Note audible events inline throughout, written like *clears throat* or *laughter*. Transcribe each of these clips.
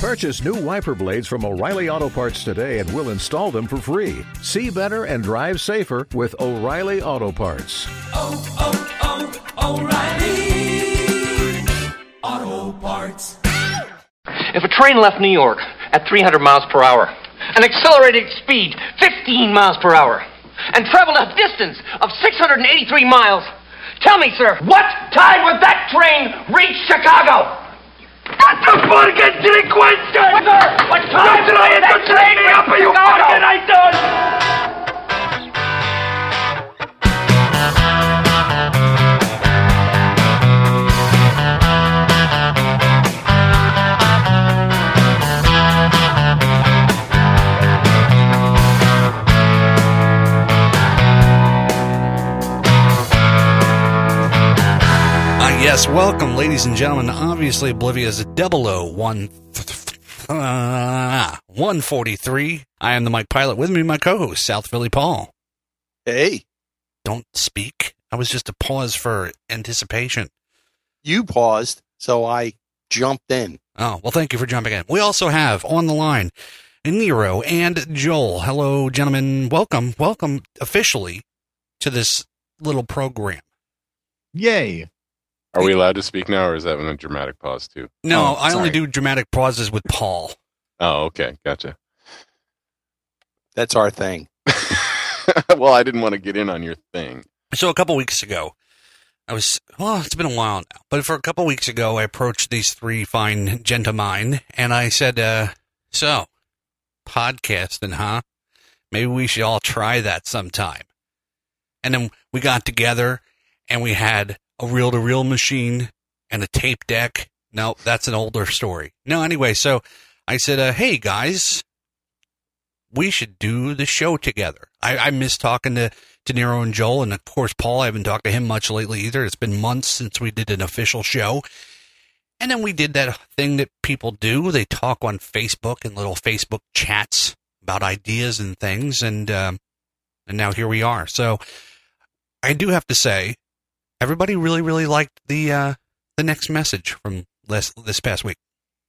Purchase new wiper blades from O'Reilly Auto Parts today and we'll install them for free. See better and drive safer with O'Reilly Auto Parts. oh, oh, oh O'Reilly Auto Parts. If a train left New York at 300 miles per hour, an accelerated speed 15 miles per hour, and traveled a distance of 683 miles, tell me, sir, what time would that train reach Chicago? What the fucking? Sir, what time did I train me up, you. Fucking I yes, welcome, ladies and gentlemen. Obviously, Oblivious 001 uh, 143. I am the Mike Pilot. With me, my co-host, South Philly Paul. Hey, Don't speak. I was just a pause for anticipation. you paused, so I jumped in. Oh, well, thank you for jumping in. We also have on the line Nerraux and Joel. Hello, gentlemen. Welcome, welcome officially to this little program. Yay. Are we allowed to speak now, or is that a dramatic pause too? No, Oh, I only do dramatic pauses with Paul. Oh, okay, gotcha. That's our thing. *laughs* well, I didn't want to get in on your thing. So a couple weeks ago, I was well, it's been a while now, but for a couple weeks ago, I approached these three fine gentlemen and I said, uh, "So, podcasting, huh? Maybe we should all try that sometime." And then we got together and we had a reel-to-reel machine and a tape deck. No, that's an older story. No, anyway, so I said, uh, "Hey guys, we should do the show together." I, I miss talking to De Niro and Joel, and of course Paul. I haven't talked to him much lately either. It's been months since we did an official show. And then we did that thing that people do. They talk on Facebook and little Facebook chats about ideas and things, and um, and now here we are. So I do have to say, everybody really, really liked the uh, the next message from this this past week.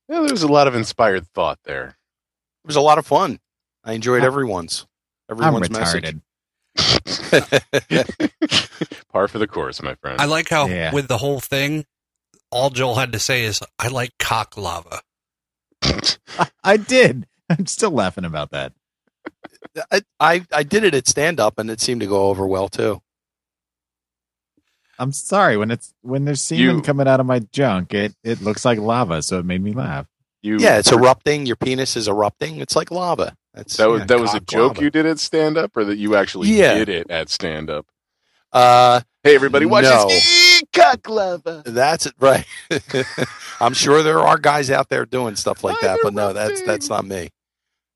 Yeah, there's a lot of inspired thought there. It was a lot of fun. I enjoyed everyone's I'm everyone's message. retarded. *laughs* Par for the course, my friend. I like how Yeah. with the whole thing, all Joel had to say is, "I like cock lava." I did. I'm still laughing about that. I, I I did it at stand up, and it seemed to go over well too. I'm sorry when it's when there's semen You- coming out of my junk. It it looks like lava, so it made me laugh. you, Yeah, it's erupting. Your penis is erupting. It's like lava. That's that was yeah, that was a joke lava. you did at stand up, or that you actually Yeah. did it at stand up. Uh, Hey, everybody, watch No. this. Cock lava. that's it, *laughs* right? I'm sure there are guys out there doing stuff like that, but no, that's that's not me.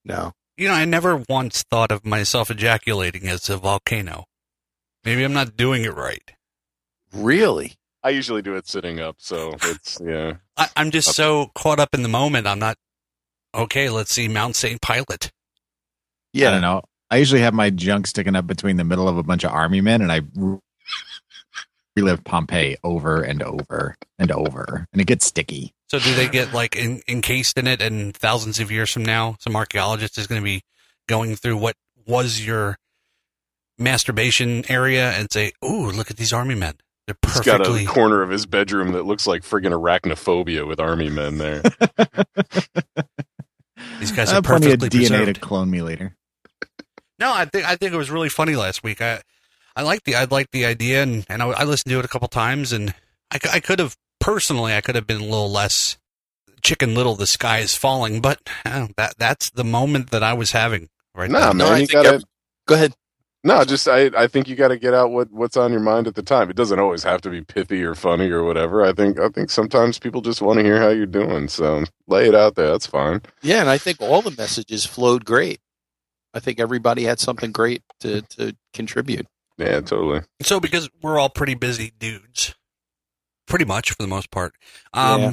No. You know, I never once thought of myself ejaculating as a volcano. Maybe I'm not doing it right. Really? I usually do it sitting up, so it's yeah. I, I'm just so caught up in the moment. I'm not okay. Let's see Mount St. Pilot. Yeah, I don't know. I usually have my junk sticking up between the middle of a bunch of army men, and I *laughs* relive Pompeii over and over and over, and it gets sticky. So, do they get like in, encased in it, and thousands of years from now, some archaeologist is going to be going through what was your masturbation area and say, "Ooh, look at these army men. They're He's got a corner of his bedroom that looks like friggin' arachnophobia with army men there. *laughs* These guys are have plenty of perfectly DNA preserved. to clone me later. No, I think I think it was really funny last week. I I like the I like the idea, and and I, I listened to it a couple times, and I, I could have personally I could have been a little less chicken little. The sky is falling, but uh, that that's the moment that I was having right Nah, now. man, No, I you think gotta. every- Go ahead. No, just I, I think you got to get out what, what's on your mind at the time. It doesn't always have to be pithy or funny or whatever. I think I think sometimes people just want to hear how you're doing. So lay it out there. That's fine. Yeah, and I think all the messages flowed great. I think everybody had something great to to contribute. Yeah, totally. So because we're all pretty busy dudes, pretty much for the most part. Um, Yeah.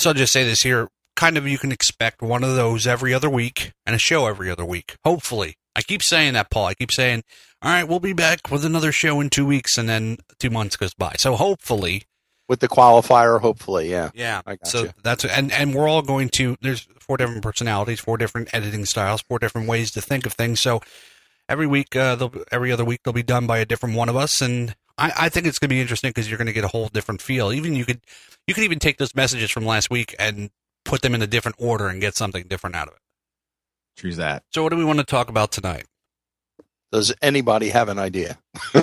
So I'll just say this here: kind of you can expect one of those every other week and a show every other week. Hopefully, I keep saying that, Paul. I keep saying, "All right, we'll be back with another show in two weeks," and then two months goes by. So hopefully, With the qualifier, hopefully, yeah. yeah. I got so you. that's and and we're all going to. There's four different personalities, four different editing styles, four different ways to think of things. So every week, uh, they'll, every other week, they'll be done by a different one of us, and I, I think it's going to be interesting because you're going to get a whole different feel. Even you could, you could even take those messages from last week and put them in a different order and get something different out of it. Choose that. So, what do we want to talk about tonight? Does anybody have an idea? *laughs*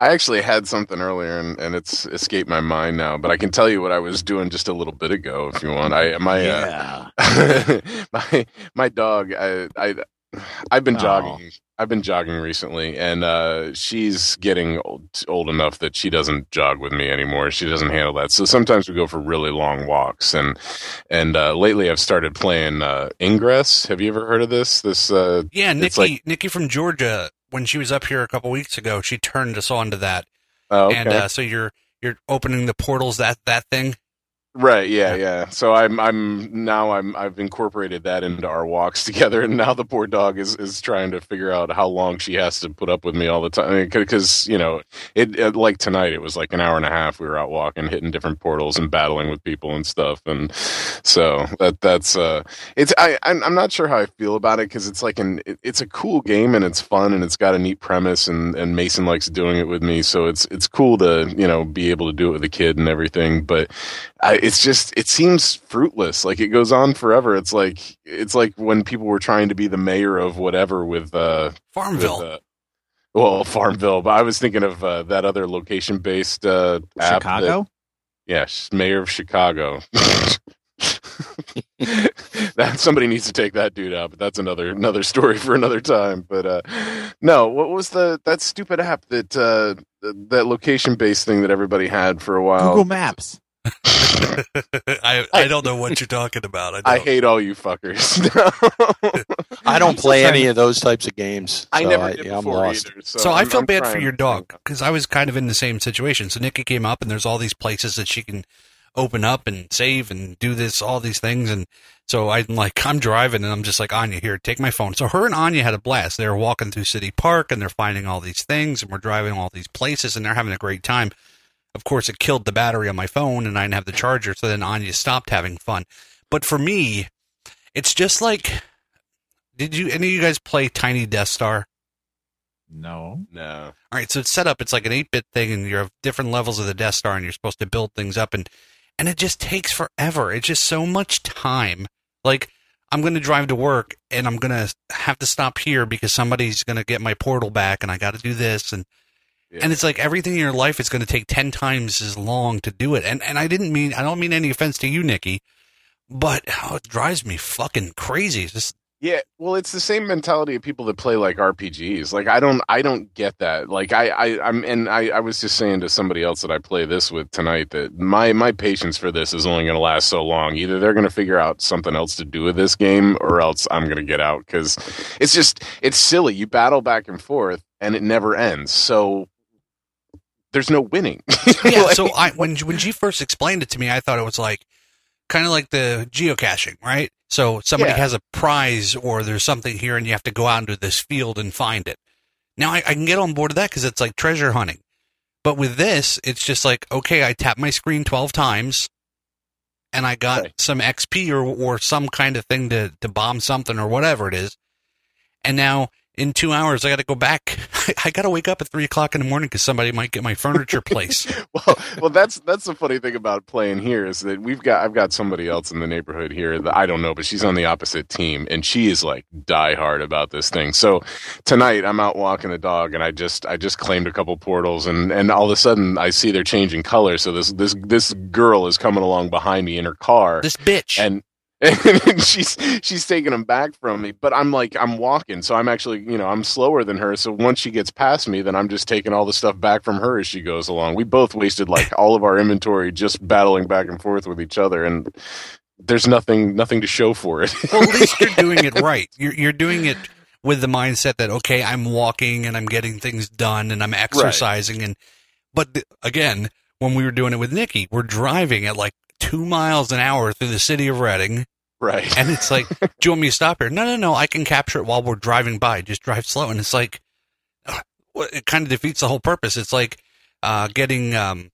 I actually had something earlier and, and it's escaped my mind now, but I can tell you what I was doing just a little bit ago if you want. I my uh, *laughs* my my dog I I I've been Oh. jogging. I've been jogging recently, and uh, she's getting old, old enough that she doesn't jog with me anymore. She doesn't handle that. So sometimes we go for really long walks, and and uh, lately I've started playing uh, Ingress. Have you ever heard of this? This uh, Yeah, Nikki, like- Nikki from Georgia, when she was up here a couple weeks ago, she turned us on to that. oh, okay. And uh, so you're you're opening the portals that that thing. Right, yeah, yeah. So I'm I'm now I'm I've incorporated that into our walks *laughs* together and now the poor dog is is trying to figure out how long she has to put up with me all the time cuz you know, it, it like tonight it was like an hour and a half we were out walking, hitting different portals and battling with people and stuff and so that that's uh it's I I'm, I'm not sure how I feel about it cuz it's like an it, it's a cool game and it's fun and it's got a neat premise and and Mason likes doing it with me so it's it's cool to, you know, be able to do it with a kid and everything, but I, it's just it seems fruitless like it goes on forever it's like it's like when people were trying to be the mayor of whatever with uh with, Farmville. uh, well farmville but i was thinking of uh, that other location based uh Chicago? yes mayor of chicago *laughs* that somebody needs to take that dude out but that's another another story for another time but uh no what was the that stupid app that uh that location based thing that everybody had for a while Google Maps. *laughs* I I don't know what you're talking about. I. I hate all you fuckers. *laughs* I don't play any of those types of games. I so never I, did yeah, I'm before lost. either. So, So I I'm- feel I'm bad for your dog because I was kind of in the same situation. So Nikki came up, and there's all these places that she can open up and save and do this, all these things. And so I'm like, I'm driving, and I'm just like, Anya, here, take my phone. So her and Anya had a blast. They were walking through City Park, and they're finding all these things, and we're driving all these places, and they're having a great time. Of course, it killed the battery on my phone, and I didn't have the charger. So then Anya stopped having fun. But for me, it's just like, did you any of you guys play Tiny Death Star? No. No. All right, so it's set up. It's like an eight-bit thing, and you have different levels of the Death Star, and you're supposed to build things up, and and it just takes forever. It's just so much time. Like I'm going to drive to work, and I'm going to have to stop here because somebody's going to get my portal back, and I got to do this, and Yeah. and it's like everything in your life is going to take ten times as long to do it. And and I didn't mean I don't mean any offense to you, Nikki, but oh, it drives me fucking crazy. Just Yeah, well, it's the same mentality of people that play like RPGs. Like I don't, I don't get that. Like I, I I'm, and I, I was just saying to somebody else that I play this with tonight that my my patience for this is only going to last so long. Either they're going to figure out something else to do with this game, or else I'm going to get out because it's just it's silly. You battle back and forth, and it never ends. So there's no winning. *laughs* yeah. Like- so I when when she first explained it to me, I thought it was like kind of like the geocaching, right? So somebody Yeah. has a prize or there's something here, and you have to go out into this field and find it. Now I, I can get on board with that because it's like treasure hunting. But with this, it's just like okay, I tap my screen twelve times, and I got Right. some XP or or some kind of thing to to bomb something or whatever it is, and now. In two hours, I got to go back. *laughs* I got to wake up at three o'clock in the morning because somebody might get my furniture *laughs* placed. well, well, that's that's the funny thing about playing here is that we've got I've got somebody else in the neighborhood here that I don't know, but she's on the opposite team, and she is like diehard about this thing. So tonight I'm out walking the dog, and I just I just claimed a couple portals, and and all of a sudden I see they're changing color. So this this this girl is coming along behind me in her car, This bitch. and *laughs* *laughs* and she's she's taking them back from me but i'm like i'm walking so i'm actually you know i'm slower than her so once she gets past me then i'm just taking all the stuff back from her as she goes along. We both wasted like all of our inventory just battling back and forth with each other and there's nothing nothing to show for it. Well, at least you're doing it *laughs* right. You're you're doing it with the mindset that okay, I'm walking and I'm getting things done and I'm exercising and but again, when we were doing it with Nikki, we're driving at like 2 miles an hour through the city of Reading right and it's like, *laughs* "Do you want me to stop here?" No, no, no, I can capture it while we're driving by. Just drive slow and it's like uh, it kind of defeats the whole purpose. It's like uh getting um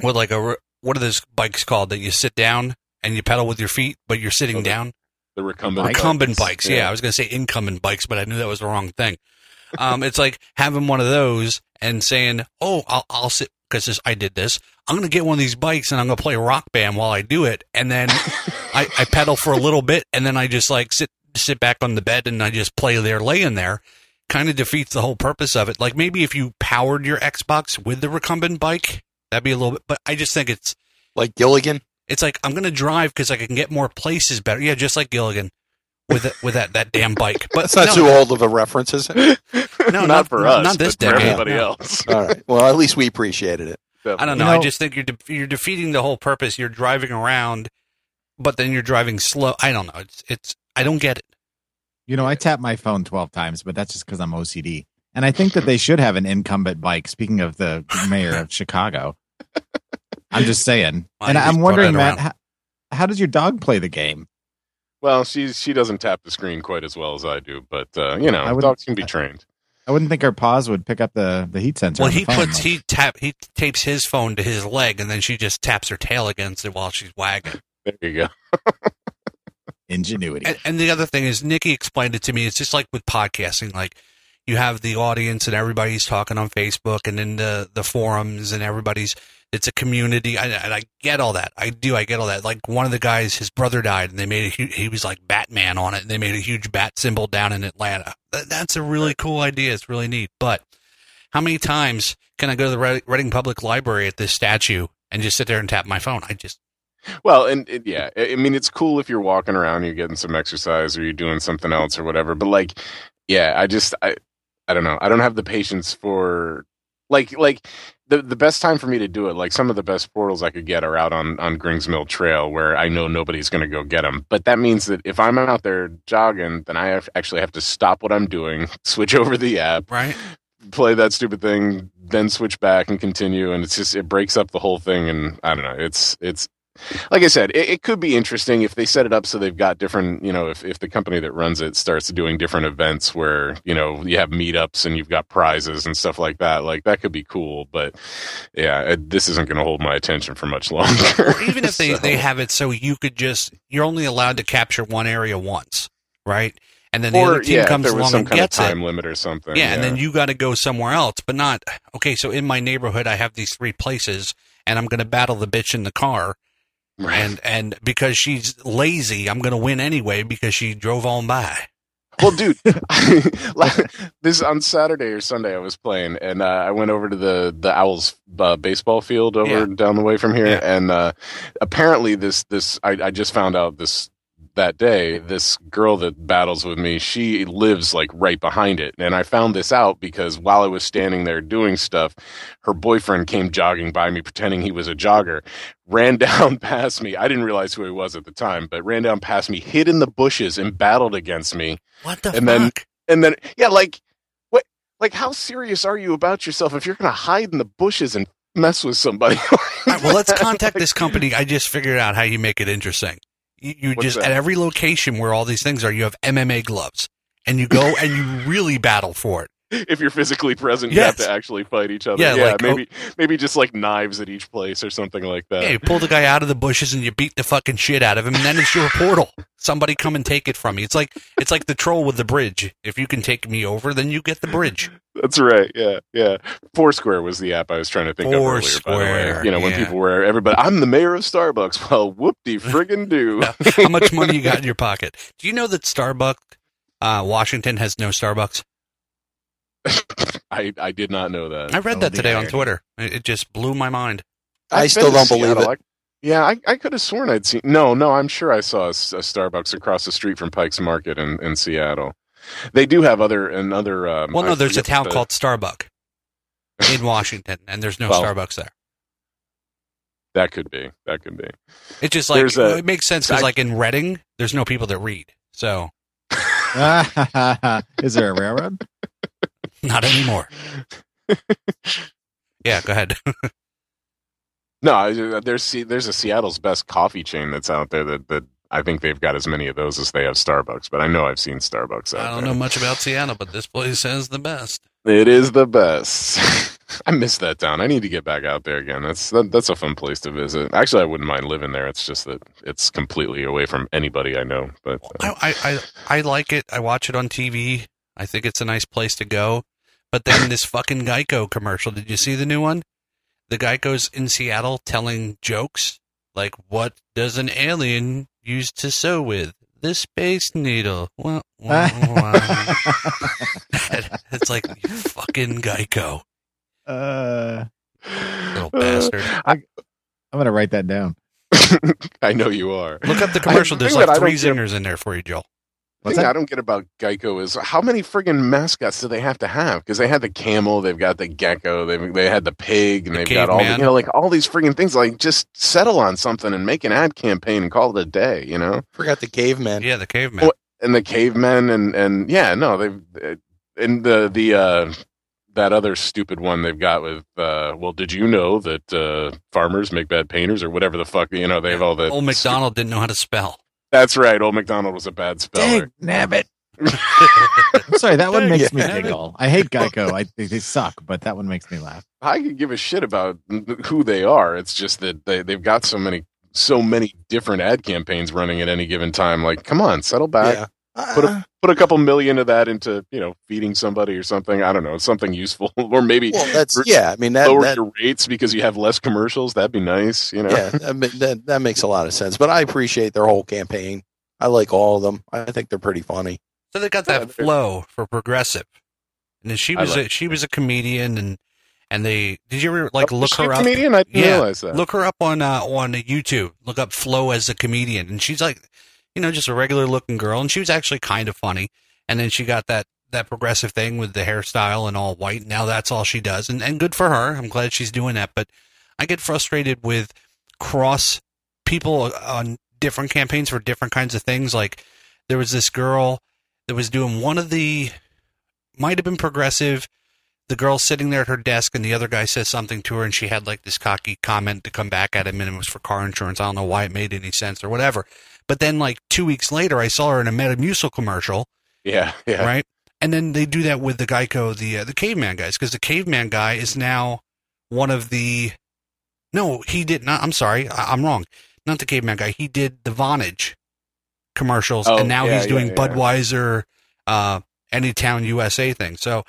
what like a what are those bikes called that you sit down and you pedal with your feet, but you're sitting Oh, the down. The recumbent Recumbent bikes. bikes. Yeah. I was going to say incumbent bikes, but I knew that was the wrong thing. Um, it's like having one of those and saying, "Oh, I'll, I'll sit." Because I did this, I'm going to get one of these bikes and I'm going to play rock band while I do it, and then *laughs* I, I pedal for a little bit, and then I just like sit sit back on the bed and I just play there, laying there. Kind of defeats the whole purpose of it. Like maybe if you powered your Xbox with the recumbent bike, that'd be a little bit. But I just think it's Like Gilligan. it's like I'm gonna drive because I can get more places better. Yeah, just like Gilligan with it, with that that damn bike. But That's not no, too old of a reference, is it? *laughs* No, not, not- for us, not this but for everybody No. else. *laughs* All right. Well, at least we appreciated it. I don't You know. I just think you're de- you're defeating the whole purpose. You're driving around, but then you're driving slow. I don't know. It's it's I don't get it. You know, I tap my phone 12 times, but that's just because I'm OCD. And I think that they should have an incumbent bike. Speaking of the mayor of Chicago, I'm just saying. Why and I'm wondering, that Matt, how, how does your dog play the game? Well, she's she doesn't tap the screen quite as well as I do, but uh, you know, dogs can be trained. I wouldn't think her paws would pick up the, the heat sensor. Well, on the he phone puts much. he tap he tapes his phone to his leg, and then she just taps her tail against it while she's wagging. There you go. *laughs* ingenuity. And, and the other thing is, Nikki explained it to me. It's just like with podcasting, like you have the audience and everybody's talking on Facebook and in the the forums and everybody's. It's a community, I, and I get all that. I do, I get all that. Like one of the guys, his brother died, and they made a hu- he was like Batman on it, and they made a huge bat symbol down in Atlanta. That's a really cool idea. It's really neat. But how many times can I go to the Reading Public Library at this statue and just sit there and tap my phone? I just Well, and it, yeah, I I mean, it's cool if you're walking around, you're getting some exercise, or you're doing something else or whatever. But like, yeah, I just, I, I don't know. I don't have the patience for, like, like the the best time for me to do it. Like some of the best portals I could get are out on on Grings Mill Trail, where I know nobody's going to go get them. But that means that if I'm out there jogging, then I have, actually have to stop what I'm doing, *laughs* switch over the app, right. play that stupid thing, then switch back and continue, and it's just it breaks up the whole thing. And I don't know, it's it's like I said, it, it could be interesting if they set it up so they've got different, you know, if if the company that runs it starts doing different events where you know you have meetups and you've got prizes and stuff like that, like that could be cool. But yeah, it, this isn't going to hold my attention for much *laughs* longer. even if they, So- they have it so you could just you're only allowed to capture one area once, right? And then the or other team yeah, comes along and gets it. time limit or something. Yeah, and then you got to go somewhere else, but not okay. So in my neighborhood, I have these three places, and I'm going to battle the bitch in the car, Right. and and because she's lazy, I'm going to win anyway because she drove on by. Well, dude, *laughs* *laughs* this on Saturday or Sunday I was playing, and uh, I went over to the the Owls uh, baseball field over Yeah. down the way from here, Yeah. and uh, apparently this this I, I just found out this that day this girl that battles with me she lives like right behind it and i found this out because while i was standing there doing stuff her boyfriend came jogging by me pretending he was a jogger ran down *laughs* past me i didn't realize who he was at the time but ran down past me hid in the bushes and battled against me What the And then- and then yeah like what like how serious are you about yourself if you're gonna hide in the bushes and mess with somebody *laughs* right, well, let's *laughs* contact this company. I just figured out how you make it interesting. You, you just that? at every location where all these things are, you have MMA gloves, and you go and you really battle for it. If you're physically present you have to actually fight each other Yeah, yeah, like, oh maybe maybe just like knives at each place or something like that Yeah, you pull the guy out of the bushes and you beat the fucking shit out of him, and then it's your portal. Somebody come and take it from you. It's like it's like the troll with the bridge. If you can take me over, then you get the bridge. that's right yeah yeah foursquare was the app i was trying to think of earlier by the Foursquare, way you know when yeah. people were everybody i'm the mayor of starbucks *laughs* well whoop-de friggin' do *laughs* How much money you got in your pocket? Do you know that Starbucks, uh, Washington has no Starbucks? *laughs* I, I did not know that I read Oh, that the today on. Twitter. It it just blew my mind. I I've still don't believe Seattle. it. Yeah, I, I could have sworn I'd seen. No, no, I'm sure I saw a Starbucks across the street from Pike's Market in, in Seattle. They do have other another. Um, Well, no, I there's a town the- called Starbuck in Washington, and there's no Well- Starbucks there. That could be. That could be. It just like a- it makes sense because, like in Reading, there's no people that read, so *laughs* Is there a railroad? *laughs* not anymore. *laughs* yeah, go ahead. *laughs* No, there's there's a Seattle's best coffee chain that's out there that that I think they've got as many of those as they have Starbucks. But I know I've seen Starbucks out I don't there. know much about Seattle, but this place has the best. It is the best. I miss that town. I need to get back out there again. That's that, that's a fun place to visit. Actually, I wouldn't mind living there. It's just that it's completely away from anybody I know. But uh, I, I, I, I like it. I watch it on TV. I think it's a nice place to go. But then this fucking Geico commercial. Did you see the new one? The Geico's in Seattle telling jokes like, "What does an alien use to sew with? The space needle." Well, well, well. it's like fucking Geico, Uh, little bastard. I'm gonna write that down. *laughs* I know you are. Look up the commercial. the There's like I don't three get- zingers in there for you, Joel. The What's thing that? I don't get about Geico is how many friggin' mascots do they have to have? Because they had the camel, they've got the gecko, they've they had the pig, and The they've got all the, you know like all these friggin' things. Like just settle on something and make an ad campaign and call it a day. You know, Forgot the caveman. Yeah, the caveman. Well, and the cavemen and and yeah, no, they've and the the uh that other stupid one they've got with uh well, did you know that uh farmers make bad painters or whatever the fuck you know they have all the Old McDonald didn't know how to spell. That's right. Old McDonald was a bad speller. Dang, nabbit. I'm sorry, that one makes me giggle. I hate Geico. I they, they suck, but that one makes me laugh. I could give a shit about who they are. It's just that they they've got so many so many different ad campaigns running at any given time. Like, come on, settle back. Yeah. Put Uh, a put a couple million of that into you know feeding somebody or something. I don't know, something useful, *laughs* or maybe well, that's yeah. I mean that, lower that your rates because you have less commercials. That'd be nice. You know. yeah, that, ma- that that makes a lot of sense. But I appreciate their whole campaign. I like all of them. I think they're pretty funny. So they got that they're- Flo for progressive, and then she was like a, she was a comedian, and and they did you ever like Oh, look is a her up? Comedian? I didn't Yeah, realize that. Look her up on uh, on YouTube. Look up Flo as a comedian, and she's like, you know, just a regular looking girl, and she was actually kind of funny. And then she got that that progressive thing with the hairstyle and all white. Now that's all she does, and and good for her. I'm glad she's doing that. But I get frustrated with cross people on different campaigns for different kinds of things. Like there was this girl that was doing one of the might have been progressive. The girl sitting there at her desk, and the other guy says something to her, and she had like this cocky comment to come back at him, and it was for car insurance. I don't know why it made any sense or whatever. But then, like two weeks later, I saw her in a Metamucil commercial, yeah, yeah. right? And then they do that with the Geico, the uh, the caveman guys, because the caveman guy is now one of the. No, he did not. I'm sorry, I, I'm wrong. Not the caveman guy. He did the Vonage commercials, Oh, and now yeah, he's doing yeah, yeah. Budweiser, uh, Anytown USA thing. So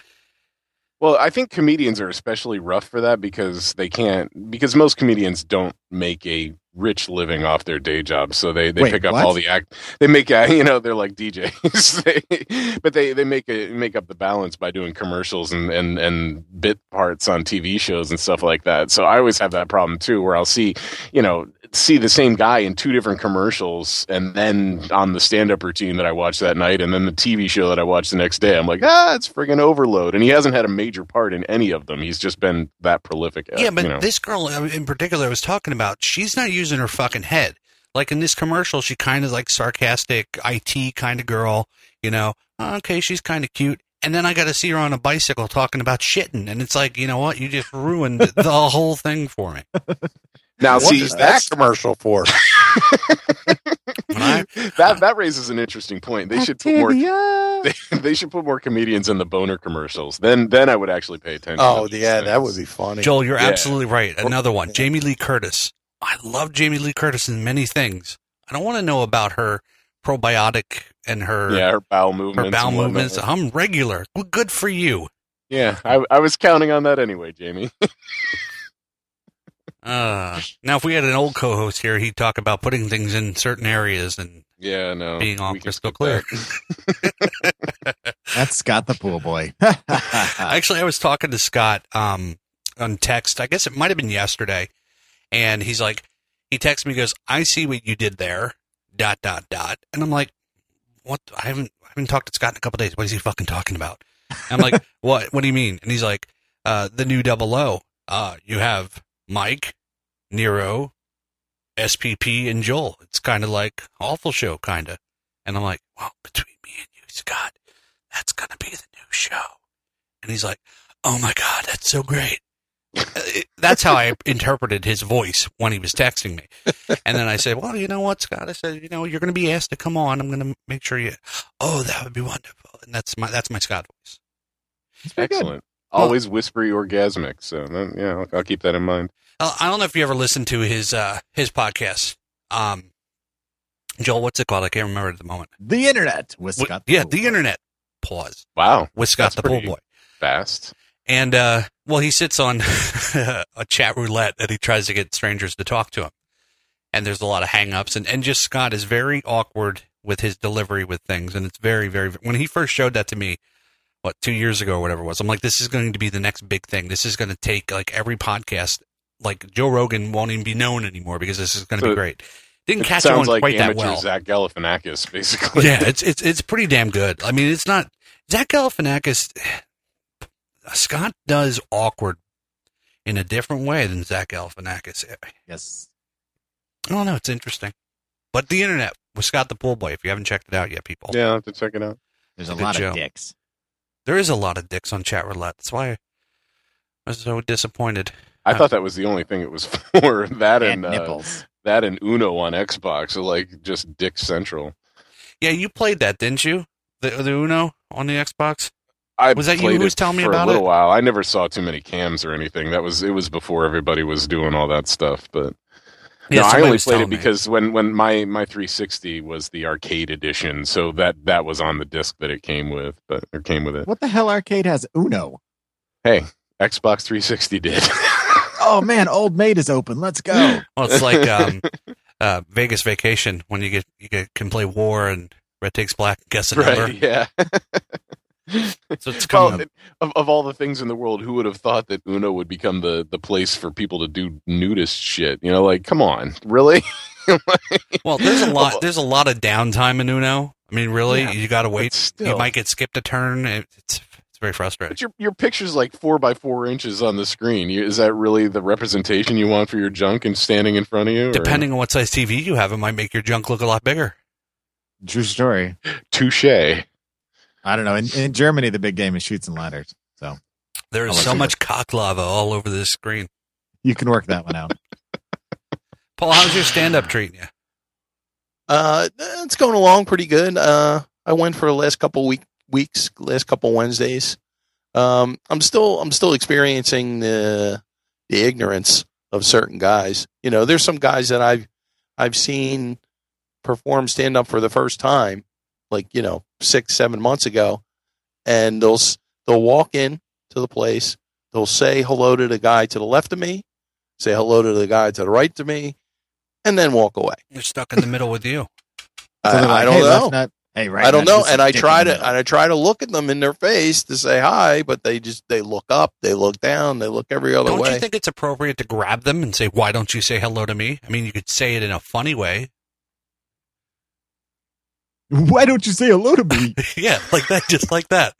Well, I think comedians are especially rough for that because they can't because most comedians don't make a rich living off their day jobs. so they, they Wait, pick up what? all the act. They make uh, *laughs* you know they're like DJs, *laughs* they, but they they make a make up the balance by doing commercials and and and bit parts on TV shows and stuff like that. So I always have that problem too, where I'll see you know see the same guy in two different commercials and then on the stand-up routine that I watched that night and then the TV show that I watched the next day I'm like ah it's friggin' overload and he hasn't had a major part in any of them he's just been that prolific at, yeah, but you know. this girl in particular I was talking about, she's not using her fucking head. Like in this commercial, she kind of like sarcastic IT kind of girl. You know, "Oh, okay, she's kind of cute. And then I got to see her on a bicycle talking about shitting, and it's like, you know what? You just ruined the *laughs* whole thing for me. Now what see is that that's commercial for? *laughs* I, that that raises an interesting point they should put more *laughs* they, they should put more comedians in the boner commercials then then I would actually pay attention Oh, to these yeah, that would be funny. Joel, you're Yeah. absolutely right. Another one, Jamie Lee Curtis. I love Jamie Lee Curtis in many things. I don't want to know about her probiotic and her yeah her bowel movements her bowel and whatnot. movements. I'm regular. Well, good for you. yeah I, I was counting on that anyway Jamie *laughs* Uh, now, if we had an old co-host here, he'd talk about putting things in certain areas and Yeah, no. being all crystal clear. that. That's Scott the pool boy. *laughs* *laughs* Actually, I was talking to Scott um, on text. I guess it might have been yesterday, and he's like, he texts me, goes, "I see what you did there." Dot dot dot, and I'm like, "What? I haven't I haven't talked to Scott in a couple days. What is he fucking talking about?" I'm like, *laughs* "What? What do you mean?" And he's like, uh, "The new Double O. Uh, you have Mike, Nerraux, SPP, and Joel. It's kind of like awful show, kind of." And I'm like, "Well, between me and you, Scott, that's gonna be the new show." And he's like, "Oh my god, that's so great." Uh, that's how I *laughs* interpreted his voice when he was texting me. And then I said, "Well, you know what, Scott?" I said, "You know, you're going to be asked to come on. I'm going to make sure you." Oh, that would be wonderful. And that's my that's my Scott voice. It's pretty good. Excellent. Always whispery orgasmic. So then, yeah, I'll, I'll keep that in mind. Uh, I don't know if you ever listened to his uh, his podcast. Um, Joel, what's it called? I can't remember at the moment. The internet with Wh- Scott. yeah, the internet. Pause Wow, with Scott That's the Pool Boy. fast. And uh, well, he sits on *laughs* a chat roulette and he tries to get strangers to talk to him. And there's a lot of hang-ups and, and just Scott is very awkward with his delivery with things. And it's very, very when he first showed that to me, what, two years ago or whatever it was, I'm like, this is going to be the next big thing. This is going to take like every podcast, like Joe Rogan won't even be known anymore because this is going to So be great. Didn't It catch sounds on like quite that amateur well. Zach Galifianakis, basically. yeah, *laughs* it's it's it's pretty damn good. I mean, it's not Zach Galifianakis. Scott does awkward in a different way than Zach Galifianakis. Yes. I don't know. It's interesting. But the internet with Scott the Pool Boy. If you haven't checked it out yet, people, yeah, I'll have to check it out. There's a Good lot show. of dicks. There is a lot of dicks on chat roulette. That's why I was so disappointed. I Uh, thought that was the only thing it was *laughs* for. That And and, uh, nipples. that and Uno on Xbox, so like just Dick Central. Yeah, you played that, didn't you? The the Uno on the Xbox. I Was that you played who was telling me for about a little it? while. I never saw too many cams or anything. That was it was before everybody was doing all that stuff. But Yeah, no, I somebody only played it me. because when when my my 360 was the arcade edition, so that that was on the disc that it came with, but it came with it. What the hell arcade has Uno? Hey, Xbox 360 did. *laughs* Oh man, Old Maid is open. Let's go. *gasps* Well, it's like um, *laughs* uh, Vegas Vacation when you get you get, can play War and Red Takes Black. Guess a number. right? Yeah. *laughs* So it's coming. Well, of, of all the things in the world, who would have thought that Uno would become the, the place for people to do nudist shit? You know, like, come on, *laughs* really? *laughs* Well, there's a lot. Oh. There's a lot of downtime in Uno. I mean, really, Yeah, you got to wait. still. You might get skipped a turn. It- It's it's very frustrating. But your your picture's like four by four inches on the screen. You, is that really the representation you want for your junk and standing in front of you? or- Depending on what size TV you have, it might make your junk look a lot bigger. True story. touche. I don't know. In, in Germany, the big game is Chutes and Ladders. So There I'll is let so you much cock lava all over this screen. you can work that one out. *laughs* Paul, how's your stand-up treating you? Uh, it's going along pretty good. Uh, I went for the last couple week weeks, last couple Wednesdays. Um, I'm still I'm still experiencing the the ignorance of certain guys. You know, there's some guys that I've I've seen perform stand up for the first time, like you know six seven months ago, and they'll they'll walk in to the place, they'll say hello to the guy to the left of me, say hello to the guy to the right to me, and then walk away. You're stuck in the middle with you. So I, like, I don't hey, know. left nut. Hey, right. I don't know, and I try to and I try to look at them in their face to say hi, but they just they look up, they look down, they look every other way. Don't you think it's appropriate to grab them and say, "Why don't you say hello to me?" I mean, you could say it in a funny way. Why don't you say hello to me? *laughs* yeah, like that, just like that.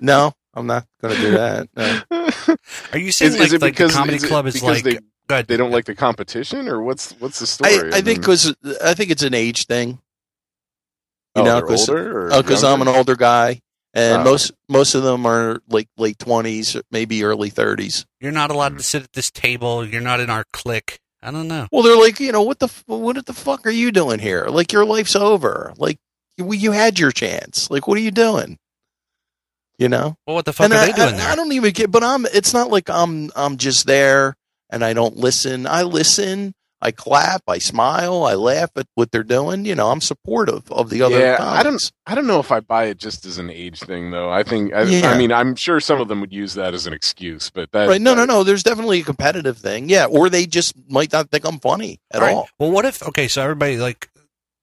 no, I'm not going to do that. No. Are you saying Is, like, is it like because the comedy is it club is like they, they don't like the competition, or what's what's the story? I, I think mean- because I think it's an age thing. You oh, know, they're because older or oh, because I'm an older guy, and Oh. most most of them are like late twenties, maybe early thirties. You're not allowed to sit at this table. You're not in our clique. I don't know. Well, they're like, you know, what the what the fuck are you doing here? Like your life's over. Like you, you had your chance. Like what are you doing? You know. Well, what the fuck and are I, they doing I, there? I don't even get, but I'm. It's not like I'm. I'm just there and I don't listen. I listen. I clap. I smile. I laugh at what they're doing. You know, I'm supportive of the other. Yeah, I don't. I don't know if I buy it just as an age thing, though. I think. I, Yeah. I mean, I'm sure some of them would use that as an excuse, but that. Right? No, no, that- no. There's definitely a competitive thing. Yeah, or they just might not think I'm funny at All right. all. Well, what if okay? So everybody like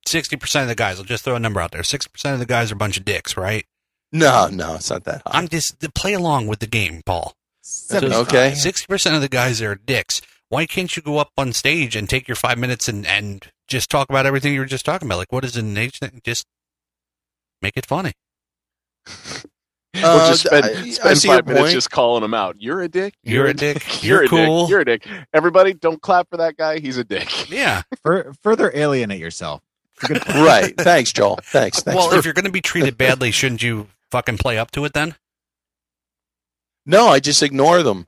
sixty percent of the guys. I'll just throw a number out there. Sixty percent of the guys are a bunch of dicks, right? No, no, it's not that high. I'm just play along with the game, Paul. Seventy-five. Okay. Sixty percent of the guys are dicks. Why can't you go up on stage and take your five minutes and and just talk about everything you were just talking about? Like, what is an age thing? Just make it funny. *laughs* We'll just Uh, spend, I- I spend five minutes point. just calling them out. You're a dick. You're a dick. *laughs* You're, You're a cool. dick. You're a dick. Everybody, don't clap for that guy. He's a dick. *laughs* Yeah. Fur- further alienate yourself. It's a good point. right. Thanks, Joel. Thanks. Thanks. well, for- if you're going to be treated badly, shouldn't you fucking play up to it then? no, I just ignore them.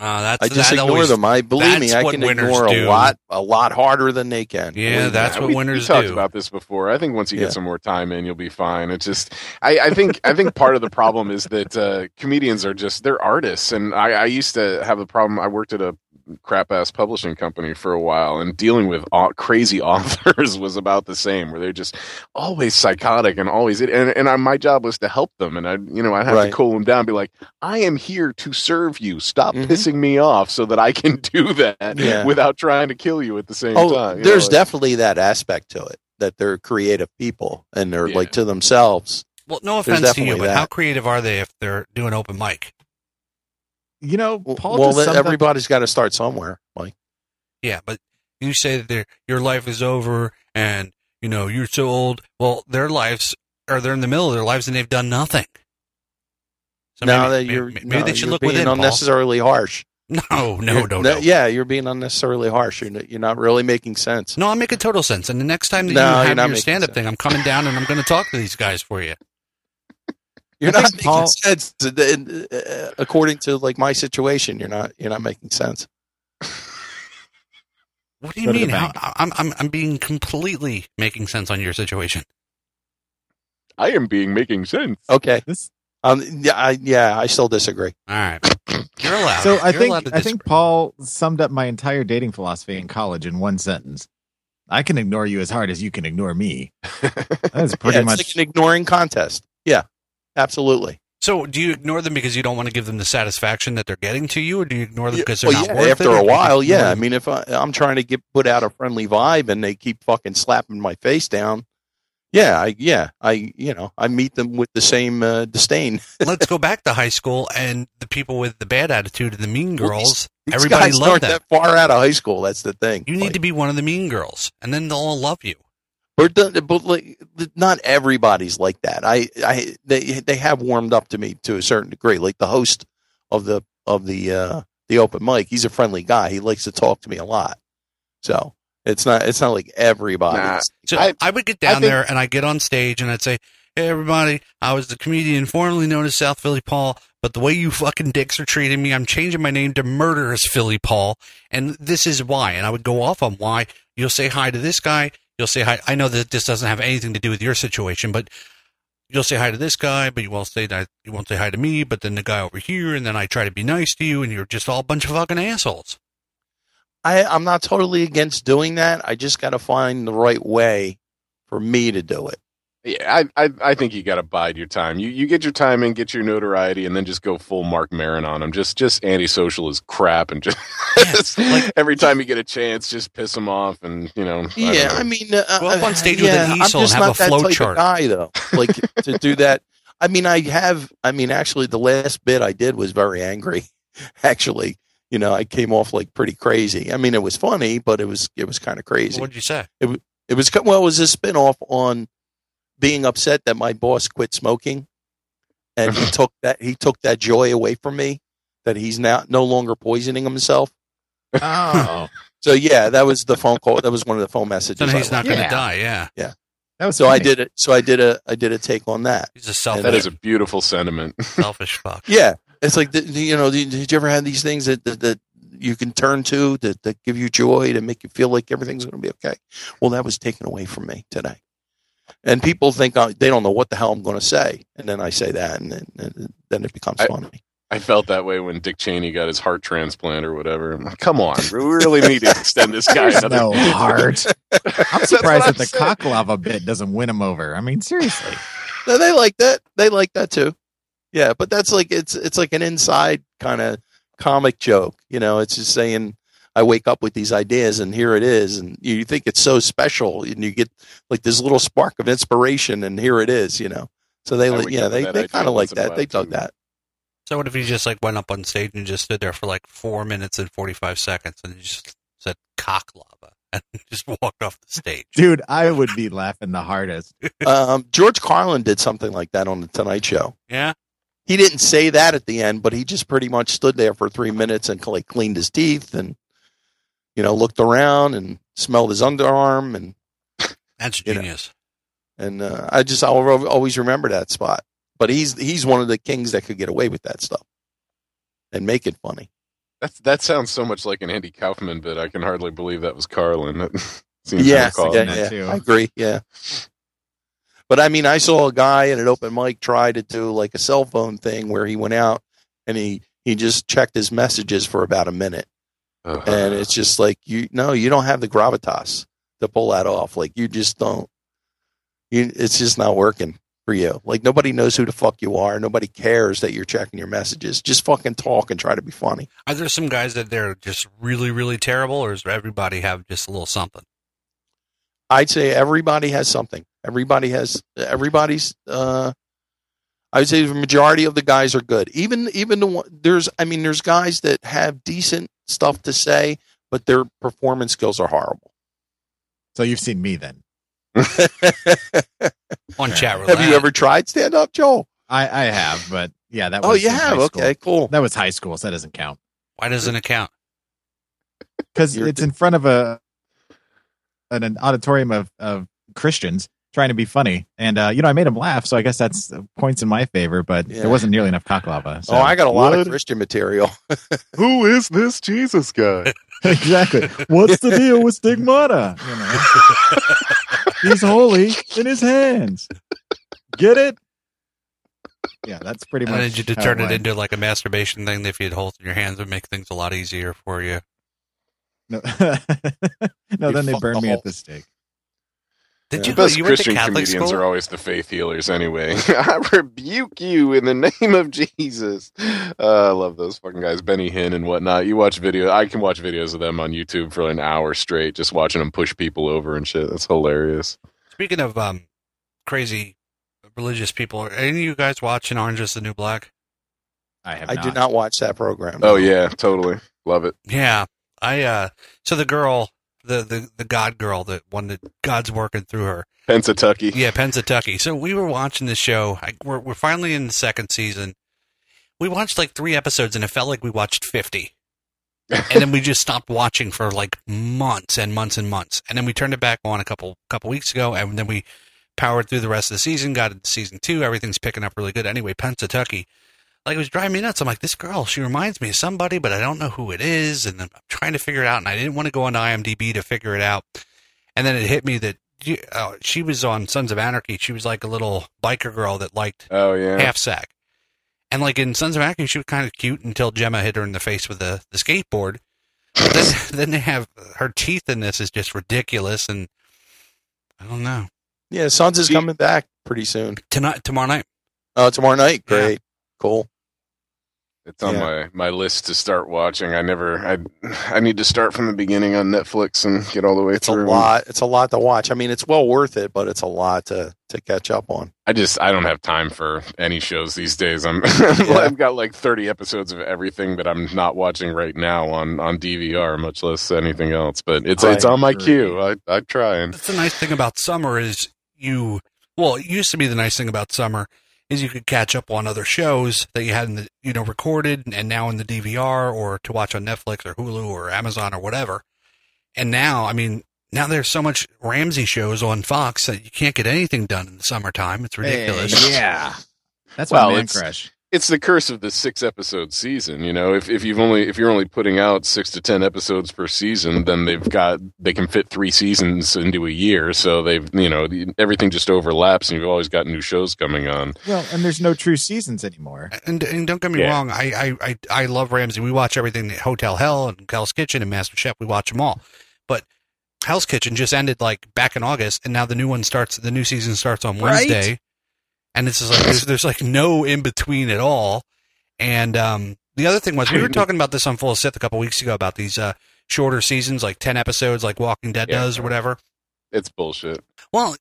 Uh, that's I just that ignore always- them. I believe me, I can ignore do. a lot, a lot harder than they can. Yeah, Believe me. that's Yeah, what we, winners we talked do. about this before. I think once you Yeah. get some more time in, you'll be fine. It's just, I, I think, I think part of the problem is that uh, comedians are just they're artists, and I, I used to have a problem. I worked at a crap ass publishing company for a while, and dealing with au- crazy *laughs* authors was about the same, where they're just always psychotic and always. And and I, my job was to help them, and I, you know, I have to cool them down, and be like, I am here to serve you. Stop Mhm. pissing me off, so that I can *laughs* do that Yeah. without trying to kill you at the same Oh, time. you there's know, like- definitely that aspect to it that they're creative people and they're Yeah. like to themselves. Well, no There's offense to you, definitely but how creative are they if they're doing open mic? You know, Well, Paul well just then everybody's got to start somewhere. Like, Yeah, but you say that your life is over and you know you're so old. Well, their lives are they're in the middle of their lives and they've done nothing. So now maybe, that you're maybe, no, they should you're look being within. Paul. unnecessarily harsh. No, no, You're- no, no. Yeah, you're being unnecessarily harsh. You're, not- you're not really making sense. No, I'm making total sense. And the next time that No, you you're have not your making stand up sense. thing, I'm coming down and I'm going to talk to these guys for you. You're I not making Paul- sense. Uh, According to like my situation, you're not. You're not making sense. *laughs* What do you Go mean? How. I'm, I'm, I'm being completely making sense on your situation. I am being making sense. Okay. This- Um. Yeah. I, yeah. I still disagree. All right. *coughs* You're allowed. So I You're allowed think I think Paul summed up my entire dating philosophy in college in one sentence. I can ignore you as hard as you can ignore me. *laughs* That's pretty yeah, it's much like an ignoring contest. Yeah. Absolutely. So, do you ignore them because you don't want to give them the satisfaction that they're getting to you, or do you ignore them because they're well, not yeah, worth after it? or a while, yeah. I mean, if I, I'm trying to get put out a friendly vibe and they keep fucking slapping my face down, yeah, I, yeah, I, you know, I meet them with the same uh, disdain. *laughs* let's go back to high school and the people with the bad attitude and the mean Well, girls. These everybody loved them. that far out of high school. That's the thing. You need Like, to be one of the mean girls, and then they'll all love you. But, the- but like, not everybody's like that. I, I, they, they have warmed up to me to a certain degree. Like the host of the of the uh, the open mic, he's a friendly guy. He likes to talk to me a lot. So it's not it's not like everybody. Nah. So I, I- would get down think- there and I'd get on stage and I'd say, Hey everybody, I was the comedian formerly known as South Philly Paul, but the way you fucking dicks are treating me, I'm changing my name to Murderous Philly Paul, and this is why. And I would go off on why. You'll say hi to this guy, you'll say hi. I know that this doesn't have anything to do with your situation, but you'll say hi to this guy, but you won't say that you won't say hi to me, but then the guy over here, and then I try to be nice to you, and you're just all a bunch of fucking assholes. I, I'm not totally against doing that. I just got to find the right way for me to do it. Yeah, I, I I think you got to bide your time. You you get your time in, get your notoriety, and then just go full Marc Maron on them. Just just antisocial is crap, and *laughs* just like- *laughs* every time you get a chance, just piss them off, and you know. I yeah, know. I mean, uh, Go up on uh, stage with an easel I'm and just have not a that flow type chart. Of guy though, like to do that. I mean, I have. I mean, actually, the last bit I did was very angry. *laughs* Actually, you know, I came off like pretty crazy. I mean, it was funny, but it was it was kind of crazy. What did you say? It it was co- well, it was a spin off on being upset that my boss quit smoking, and he *laughs* took that he took that joy away from me. That he's now no longer poisoning himself. oh, *laughs* So yeah, that was the phone call. That was one of the phone messages. Then he's not going to Yeah. die. Yeah, yeah. that was So I did it. So I did a I did a take on that. he's a selfish, that is a beautiful sentiment. *laughs* selfish fuck. Yeah, it's like the, the- you know. Did, did you ever have these things that that, that you can turn to that, that give you joy to make you feel like everything's going to be okay? Well, that was taken away from me today, and people think I, they don't know what the hell I'm going to say, and then I say that, and then, and then it becomes I- funny. I felt that way when Dick Cheney got his heart transplant or whatever. I'm like, come on, we really need to extend this guy There's another. no *laughs* heart. I'm surprised that I'm the saying. cock lava bit doesn't win him over. I mean, seriously. No, they like that. They like that too. Yeah, but that's like it's it's like an inside kind of comic joke. You know, it's just saying I wake up with these ideas and here it is, and you think it's so special, and you get like this little spark of inspiration, and here it is. You know, so they I yeah up with they they kind of like that. They dug too. that. So what if he just like went up on stage and just stood there for like four minutes and forty five seconds and he just said cock lava *laughs* and just walked off the stage? Dude, I would be laughing the hardest. *laughs* um, George Carlin did something like that on the Tonight Show. Yeah, He didn't say that at the end, but he just pretty much stood there for three minutes and like cleaned his teeth and you know looked around and smelled his underarm and that's *laughs* You know. genius. and uh, I just I'll always remember that spot. But he's he's one of the kings that could get away with that stuff and make it funny. That's that sounds so much like an Andy Kaufman bit. I can hardly believe that was Carlin. That *laughs* seems Yeah, so yeah, yeah, too. I agree. Yeah. But I mean, I saw a guy at an open mic try to do like a cell phone thing where he went out and he he just checked his messages for about a minute, Ugh. and it's just like you no, you don't have the gravitas to pull that off. Like you just don't. You, it's just not working for you. Like nobody knows who the fuck you are. Nobody cares that you're checking your messages. Just fucking talk and try to be funny. Are there some guys that they're just really, really terrible, or does everybody have just a little something? I'd say everybody has something. Everybody has everybody's uh I would say the majority of the guys are good. Even even the one there's I mean there's guys that have decent stuff to say, but their performance skills are horrible. So you've seen me then. *laughs* On chat roulette. have you ever tried stand up, Joel? I, I have, but yeah, that oh, was Oh, you have. high. Okay, cool. That was high school, so that doesn't count. Why doesn't it count? Because it's in front of a an, an auditorium of, of Christians trying to be funny. And uh, you know, I made him laugh, so I guess that's uh, points in my favor, but Yeah. there wasn't nearly enough cock lava. So. oh, I got a lot What? of Christian material. *laughs* Who is this Jesus guy? *laughs* exactly. What's the deal with stigmata? You know? *laughs* He's holy in his hands. Get it? Yeah, that's pretty much. And much. then you to turn it went. into like a masturbation thing. If you had holes in your hands, it would make things a lot easier for you. No, no You then they burn the me hole. at the stake. Did The you go? best You went to Christian Catholic comedians school? are always the faith healers anyway. *laughs* I rebuke you in the name of Jesus. Uh, I love those fucking guys, Benny Hinn and whatnot. You watch video, I can watch videos of them on YouTube for an hour straight, just watching them push people over and shit. That's hilarious. Speaking of um, crazy religious people, are any of you guys watching Orange is the New Black? I have I not. did not watch that program. Oh yeah, totally love it. Yeah, I uh, so the girl, the the the God girl, that one that God's working through her. Pennsatucky. Yeah, Pennsatucky. So we were watching the show. I, we're we're finally in the second season. We watched like three episodes, and it felt like we watched fifty. *laughs* and then we just stopped watching for like months and months and months. And then we turned it back on a couple couple weeks ago, and then we powered through the rest of the season. Got into season two. Everything's picking up really good. Anyway, Pennsatucky. Like it was driving me nuts. I'm like, this girl, she reminds me of somebody, but I don't know who it is, and I'm trying to figure it out. And I didn't want to go on IMDb to figure it out. And then it hit me that you- uh, she was on Sons of Anarchy. She was like a little biker girl that liked Oh yeah. half sack. And like in Sons of Anarchy, she was kind of cute until Gemma hit her in the face with the, the skateboard. But then, *laughs* then they have her teeth in this is just ridiculous, and I don't know. Yeah, Sons is See- coming back pretty soon. Tonight, tomorrow night. Oh, tomorrow night. Yeah. Great. Cool. It's on Yeah. my, my list to start watching. I never I I need to start from the beginning on Netflix and get all the way It's a lot. It's a lot to watch. I mean, it's well worth it, but it's a lot to to catch up on. I just I don't have time for any shows these days. I'm *laughs* I've got like 30 episodes of everything that I'm not watching right now on on DVR, much less anything else. But it's I it's on my queue. I I try and That's the nice thing about summer is you. Well, it used to be the nice thing about summer is you could catch up on other shows that you had in the you know recorded and now in the DVR or to watch on Netflix or Hulu or Amazon or whatever. And now, I mean, now there's so much Ramsay shows on Fox that you can't get anything done in the summertime. It's ridiculous. Hey, yeah. That's Well, my man it's- crush. It's the curse of the six episode season. You know, if if you've only if you're only putting out six to ten episodes per season, then they've got they can fit three seasons into a year. So they've you know everything just overlaps, and you've always got new shows coming on. Well, and there's no true seasons anymore. And, and don't get me Yeah. wrong, I, I, I, I love Ramsay. We watch everything Hotel Hell and Hell's Kitchen and Master Chef. We watch them all. But Hell's Kitchen just ended like back in August, and now the new one starts. The new season starts on Right. Wednesday, and it's just like there's, there's like no in between at all. And um, the other thing was we were talking about this on Full Sith a couple weeks ago about these uh, shorter seasons, like ten episodes, like Walking Dead Yeah. does or whatever. It's bullshit. Well,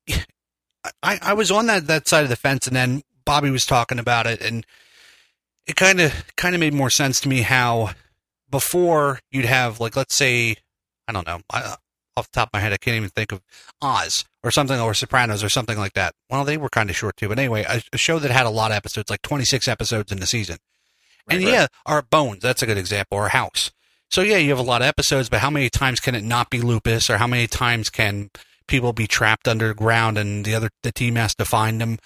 I, I was on that, that side of the fence, and then Bobby was talking about it, and it kind of kind of made more sense to me how before you'd have like let's say I don't know I, off the top of my head I can't even think of Oz or something or Sopranos or something like that. Well, they were kind of short too, but anyway, a, a show that had a lot of episodes, like twenty six episodes in the season, and Right. yeah, our Bones that's a good example, or House. So yeah, you have a lot of episodes, but how many times can it not be lupus, or how many times can people be trapped underground and the other the team has to find them?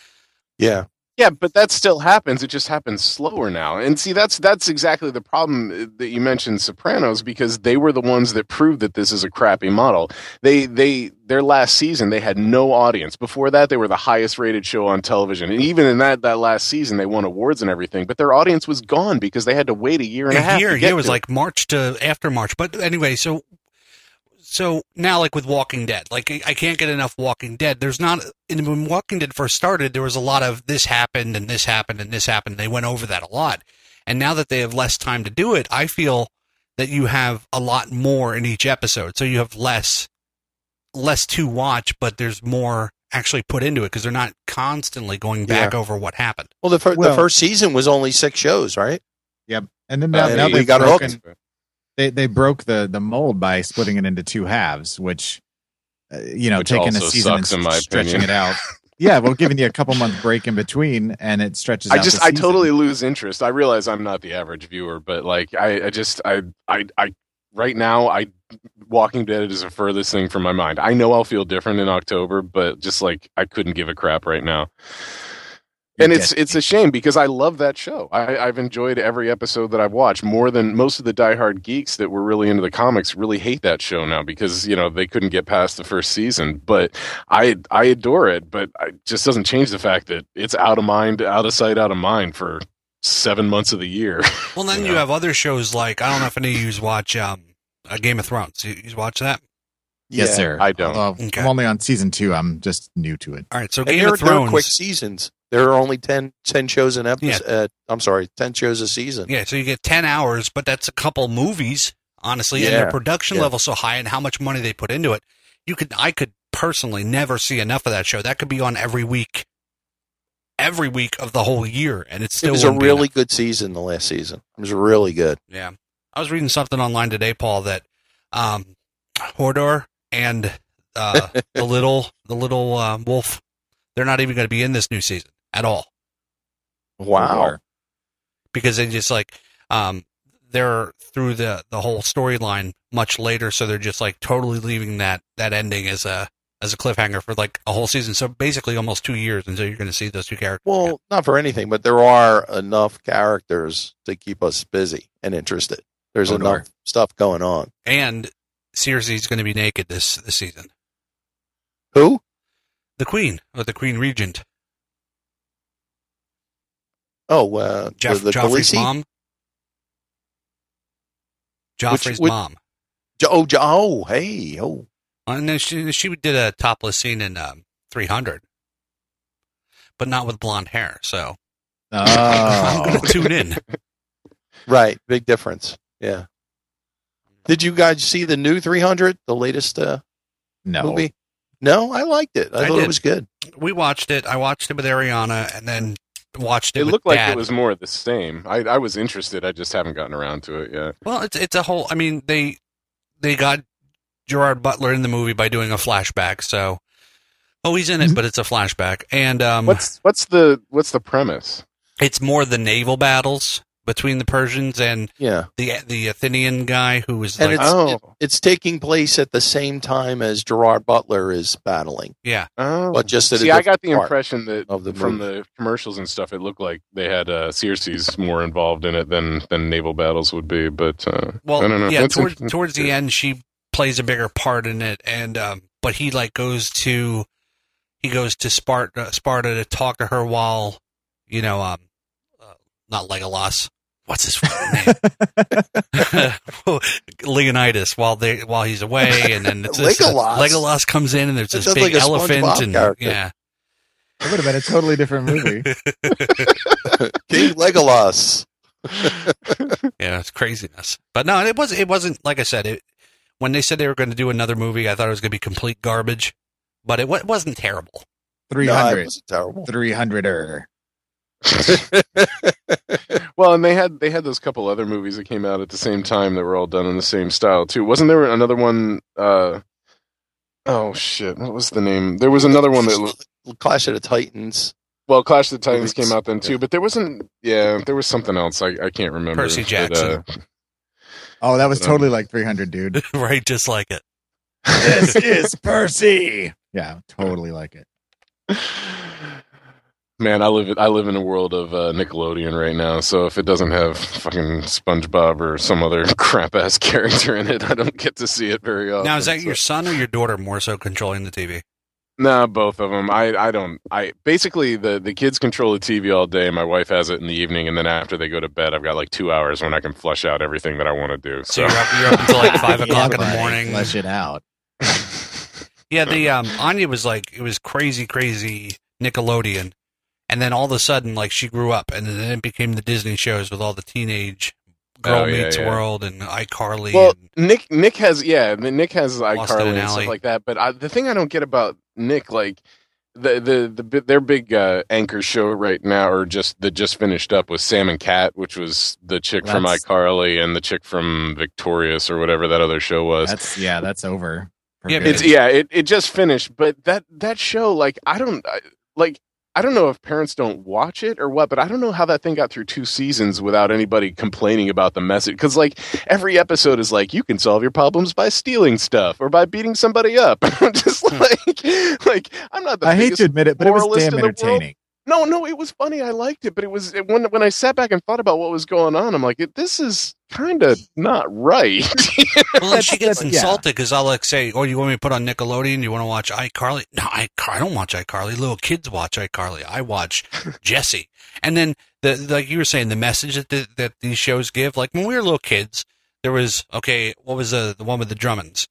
Yeah. Yeah, but that still happens. It just happens slower now. And see, that's that's exactly the problem uh, that you mentioned Sopranos because they were the ones that proved that this is a crappy model. They they their last season they had no audience. Before that, they were the highest rated show on television, and even in that that last season, they won awards and everything. But their audience was gone because they had to wait a year and a, half. year, yeah, it was to like March to after March. But anyway, so so now like with Walking Dead, like I I can't get enough Walking Dead. There's not and when Walking Dead first started, there was a lot of this happened and this happened and this happened. They went over that a lot, and now that they have less time to do it, I feel that you have a lot more in each episode, so you have less less to watch, but there's more actually put into it because they're not constantly going back Yeah. over what happened. Well, the, fir- Well- the first season was only six shows, right? Yep. And then now, Uh, now we they've got broken, hooked. They they broke the the mold by splitting it into two halves, which uh, you know, Which taking a season and sucks, in my stretching it out. Yeah, well, giving you a couple month break in between, and it stretches. I out just the I totally lose interest. I realize I'm not the average viewer, but like I, I just I I I right now I Walking Dead is the furthest thing from my mind. I know I'll feel different in October, but just like I couldn't give a crap right now. You And it's it's a shame because I love that show. I, I've enjoyed every episode that I've watched more than most of the diehard geeks that were really into the comics really hate that show now because you know they couldn't get past the first season. But I I adore it, but it just doesn't change the fact that it's out of mind, out of sight, out of mind for seven months of the year. Well, then You you have other shows like I don't know if any of you watch um, uh, Game of Thrones. You, you watch that? Yes, Yeah. sir. I don't. Although Okay. I'm only on season two. I'm just new to it. All right, so And Game they're, of they're Thrones. quick seasons. There are only 10, 10 shows an Yeah. Uh, I'm sorry, 10 shows a season. Yeah, so you get ten hours, but that's a couple movies, honestly, and Yeah, their production yeah. level's so high and how much money they put into it. You could, I could personally never see enough of that show. That could be on every week, every week of the whole year, and it's It still was a really good season, the last season. It was really good. Yeah, I was reading something online today, Paul, that um, Hodor and uh, *laughs* the little the little uh, wolf, they're not even going to be in this new season at all. Wow. because they just like um they're through the the whole storyline much later so they're just like totally leaving that that ending as a as a cliffhanger for like a whole season so basically almost two years until you're going to see those two characters Well, not for anything, but there are enough characters to keep us busy and interested. There's Oh, enough Lord. stuff going on. and Cersei's going to be naked this this season Who? the queen or the queen regent Oh, uh, Jeff, the, the Joffrey's Khaleesi? mom Joffrey's which- mom Jo- oh, oh, hey, oh. and then she she did a topless scene in um, 300 but not with blonde hair so I'm going Oh, to *laughs* tune in Right, big difference. Yeah. Did you guys see the new 300, the latest uh, no. movie? No, I liked it. I, I thought did. it was good. we watched it. I watched it with Ariana, and then watched it. It with looked like Dad. it was more of the same. I, I was interested. I just haven't gotten around to it yet. Well, it's it's a whole. I mean, they they got Gerard Butler in the movie by doing a flashback. So, oh, he's in it, but it's a flashback, and um, What's what's the what's the premise? it's more the naval battles between the Persians and Yeah. the the Athenian guy who was And like, it's, Oh. it- it's taking place at the same time as Gerard Butler is battling, yeah, Oh, but just at see, a I got the impression that of the from the commercials and stuff, it looked like they had uh, Cersei's more involved in it than than naval battles would be. But uh, well, I don't know. yeah. That's Towards towards the end, she plays a bigger part in it, and um, but he like goes to he goes to Sparta Sparta to talk to her while you know um uh, not Legolas. What's his name? *laughs* Leonidas while they while he's away, and then it's this- Legolas? Legolas comes in, and there's this big like elephant, SpongeBob and character. yeah, It would have been a totally different movie. *laughs* King Legolas. *laughs* yeah, it's craziness. But no, it was it wasn't like I said. It when they said they were going to do another movie, I thought it was going to be complete garbage, but it, wa- it wasn't terrible. No, it 300. wasn't terrible. 300er. *laughs* well, and they had they had those couple other movies that came out at the same time that were all done in the same style too. Wasn't there another one? Uh, oh shit! What was the name? There was another one that lo- Clash of the Titans. well, Clash of the Titans Movies. came out then too, but there wasn't. Yeah, there was something else. I, I can't remember. Percy But, Jackson. uh, Oh, that was Um, totally like 300, dude. *laughs* right, just like it. this *laughs* is Percy. Yeah, totally like it. Man, I live I live in a world of uh, Nickelodeon right now. So if it doesn't have fucking SpongeBob or some other *laughs* crap ass character in it, I don't get to see it very often. Now, is that so- your son or your daughter more so controlling the TV? Nah, both of them. I, I don't. I basically the the kids control the TV all day. My wife has it in the evening, and then after they go to bed, I've got like two hours when I can flush out everything that I want to do. So So, you're up, you're up until like five Yeah, *laughs* o'clock in the morning. Flesh it out. *laughs* Yeah, the um, Anya was like it was crazy, crazy Nickelodeon, and then all of a sudden, like she grew up, and then it became the Disney shows with all the teenage Girl Oh, yeah, Meets yeah. World and iCarly. well, and, Nick Nick has yeah, the- Nick has Lost iCarly an and stuff like that. But I, the thing I don't get about Nick, like the the the their big uh, anchor show right now, or just that just finished up was Sam and Cat, which was the chick from iCarly and the chick from Victorious or whatever that other show was. That's yeah, that's over. Yeah, good. It's yeah, it, it just finished, but that that show, like I don't I, like I don't know if parents don't watch it or what, but I don't know how that thing got through two seasons without anybody complaining about the message. Because like every episode is like you can solve your problems by stealing stuff or by beating somebody up. *laughs* I'm just hmm. like like I'm not the I hate to admit it, but it was damn in the world. entertaining. No, no, it was funny. I liked it, but it was it, when when I sat back and thought about what was going on. I'm like, it, this is kind of not right. *laughs* *laughs* well, she gets insulted because I'll like say, "Oh, you want me to put on Nickelodeon? You want to watch iCarly?" No, I, I don't watch iCarly. Little kids watch iCarly. I watch *laughs* Jessie. And then the like you were saying, the message that the, that these shows give. Like when we were little kids, there was okay. What was the the one with the Drummonds?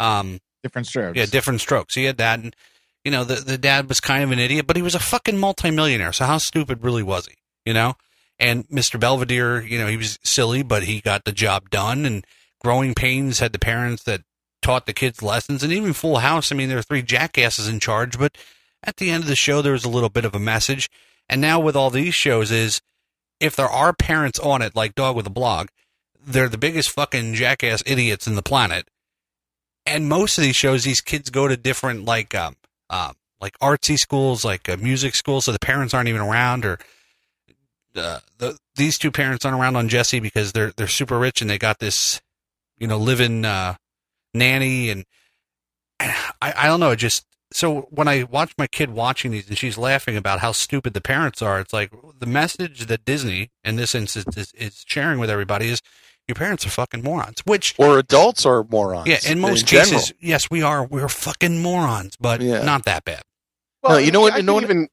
Um, Different strokes. Yeah, different strokes. He had that, and you know, the the dad was kind of an idiot, but he was a fucking multimillionaire. So how stupid really was he? You know. And Mr. Belvedere, you know, he was silly, but he got the job done. And Growing Pains had the parents that taught the kids lessons, and even Full House. I mean, there were three jackasses in charge, but at the end of the show, there was a little bit of a message. And now with all these shows, is if there are parents on it, like Dog with a Blog, they're the biggest fucking jackass idiots in the planet and most of these shows, these kids go to different like um, uh, like artsy schools, like uh, music schools, so the parents aren't even around, or uh, the, these two parents aren't around on Jessie because they're they're super rich and they got this, you know, living uh, nanny, and I I don't know, just so when I watch my kid watching these and she's laughing about how stupid the parents are, it's like the message that Disney in this instance is, is sharing with everybody is your parents are fucking morons, which or adults are morons. yeah, in most general. cases, yes, we are. We're fucking morons, but Yeah. not that bad. No, you know what- I you know could even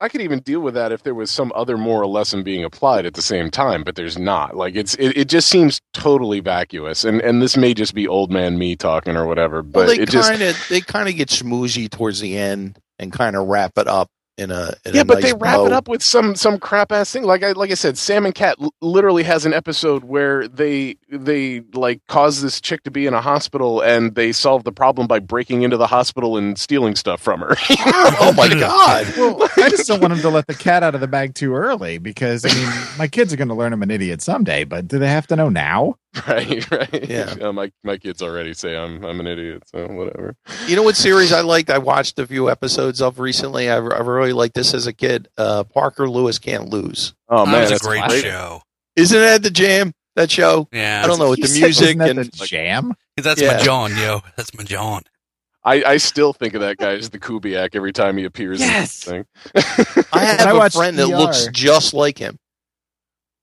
I could even deal with that if there was some other moral lesson being applied at the same time, but there's not. Like it's it, it just seems totally vacuous, and and this may just be old man me talking or whatever, but well, they it just kind of they kind of get schmoozy towards the end and kind of wrap it up in a in yeah, a but nice they wrap bow. it up with some some crap ass thing. Like I like I said, Sam and Cat l- literally has an episode where they they like cause this chick to be in a hospital, and they solve the problem by breaking into the hospital and stealing stuff from her. *laughs* *laughs* oh my god! *laughs* Well, I just don't want them to let the cat out of the bag too early because I mean, my kids are going to learn I'm an idiot someday. But do they have to know now? *laughs* right, right. *laughs* Yeah. my my kids already say I'm I'm an idiot, so whatever. You know what series I liked? I watched a few episodes of recently. I, I really liked this as a kid. Uh, Parker Lewis can't lose. Oh that man, was a great, great. show. Isn't that the jam? That show? Yeah, I don't know with the music wasn't that and the jam. that's Yeah. my John, yo. *laughs* That's my John. I, I still think of that guy as the Kubiac every time he appears Yes. in this thing. I have I a watched friend that ER. looks just like him.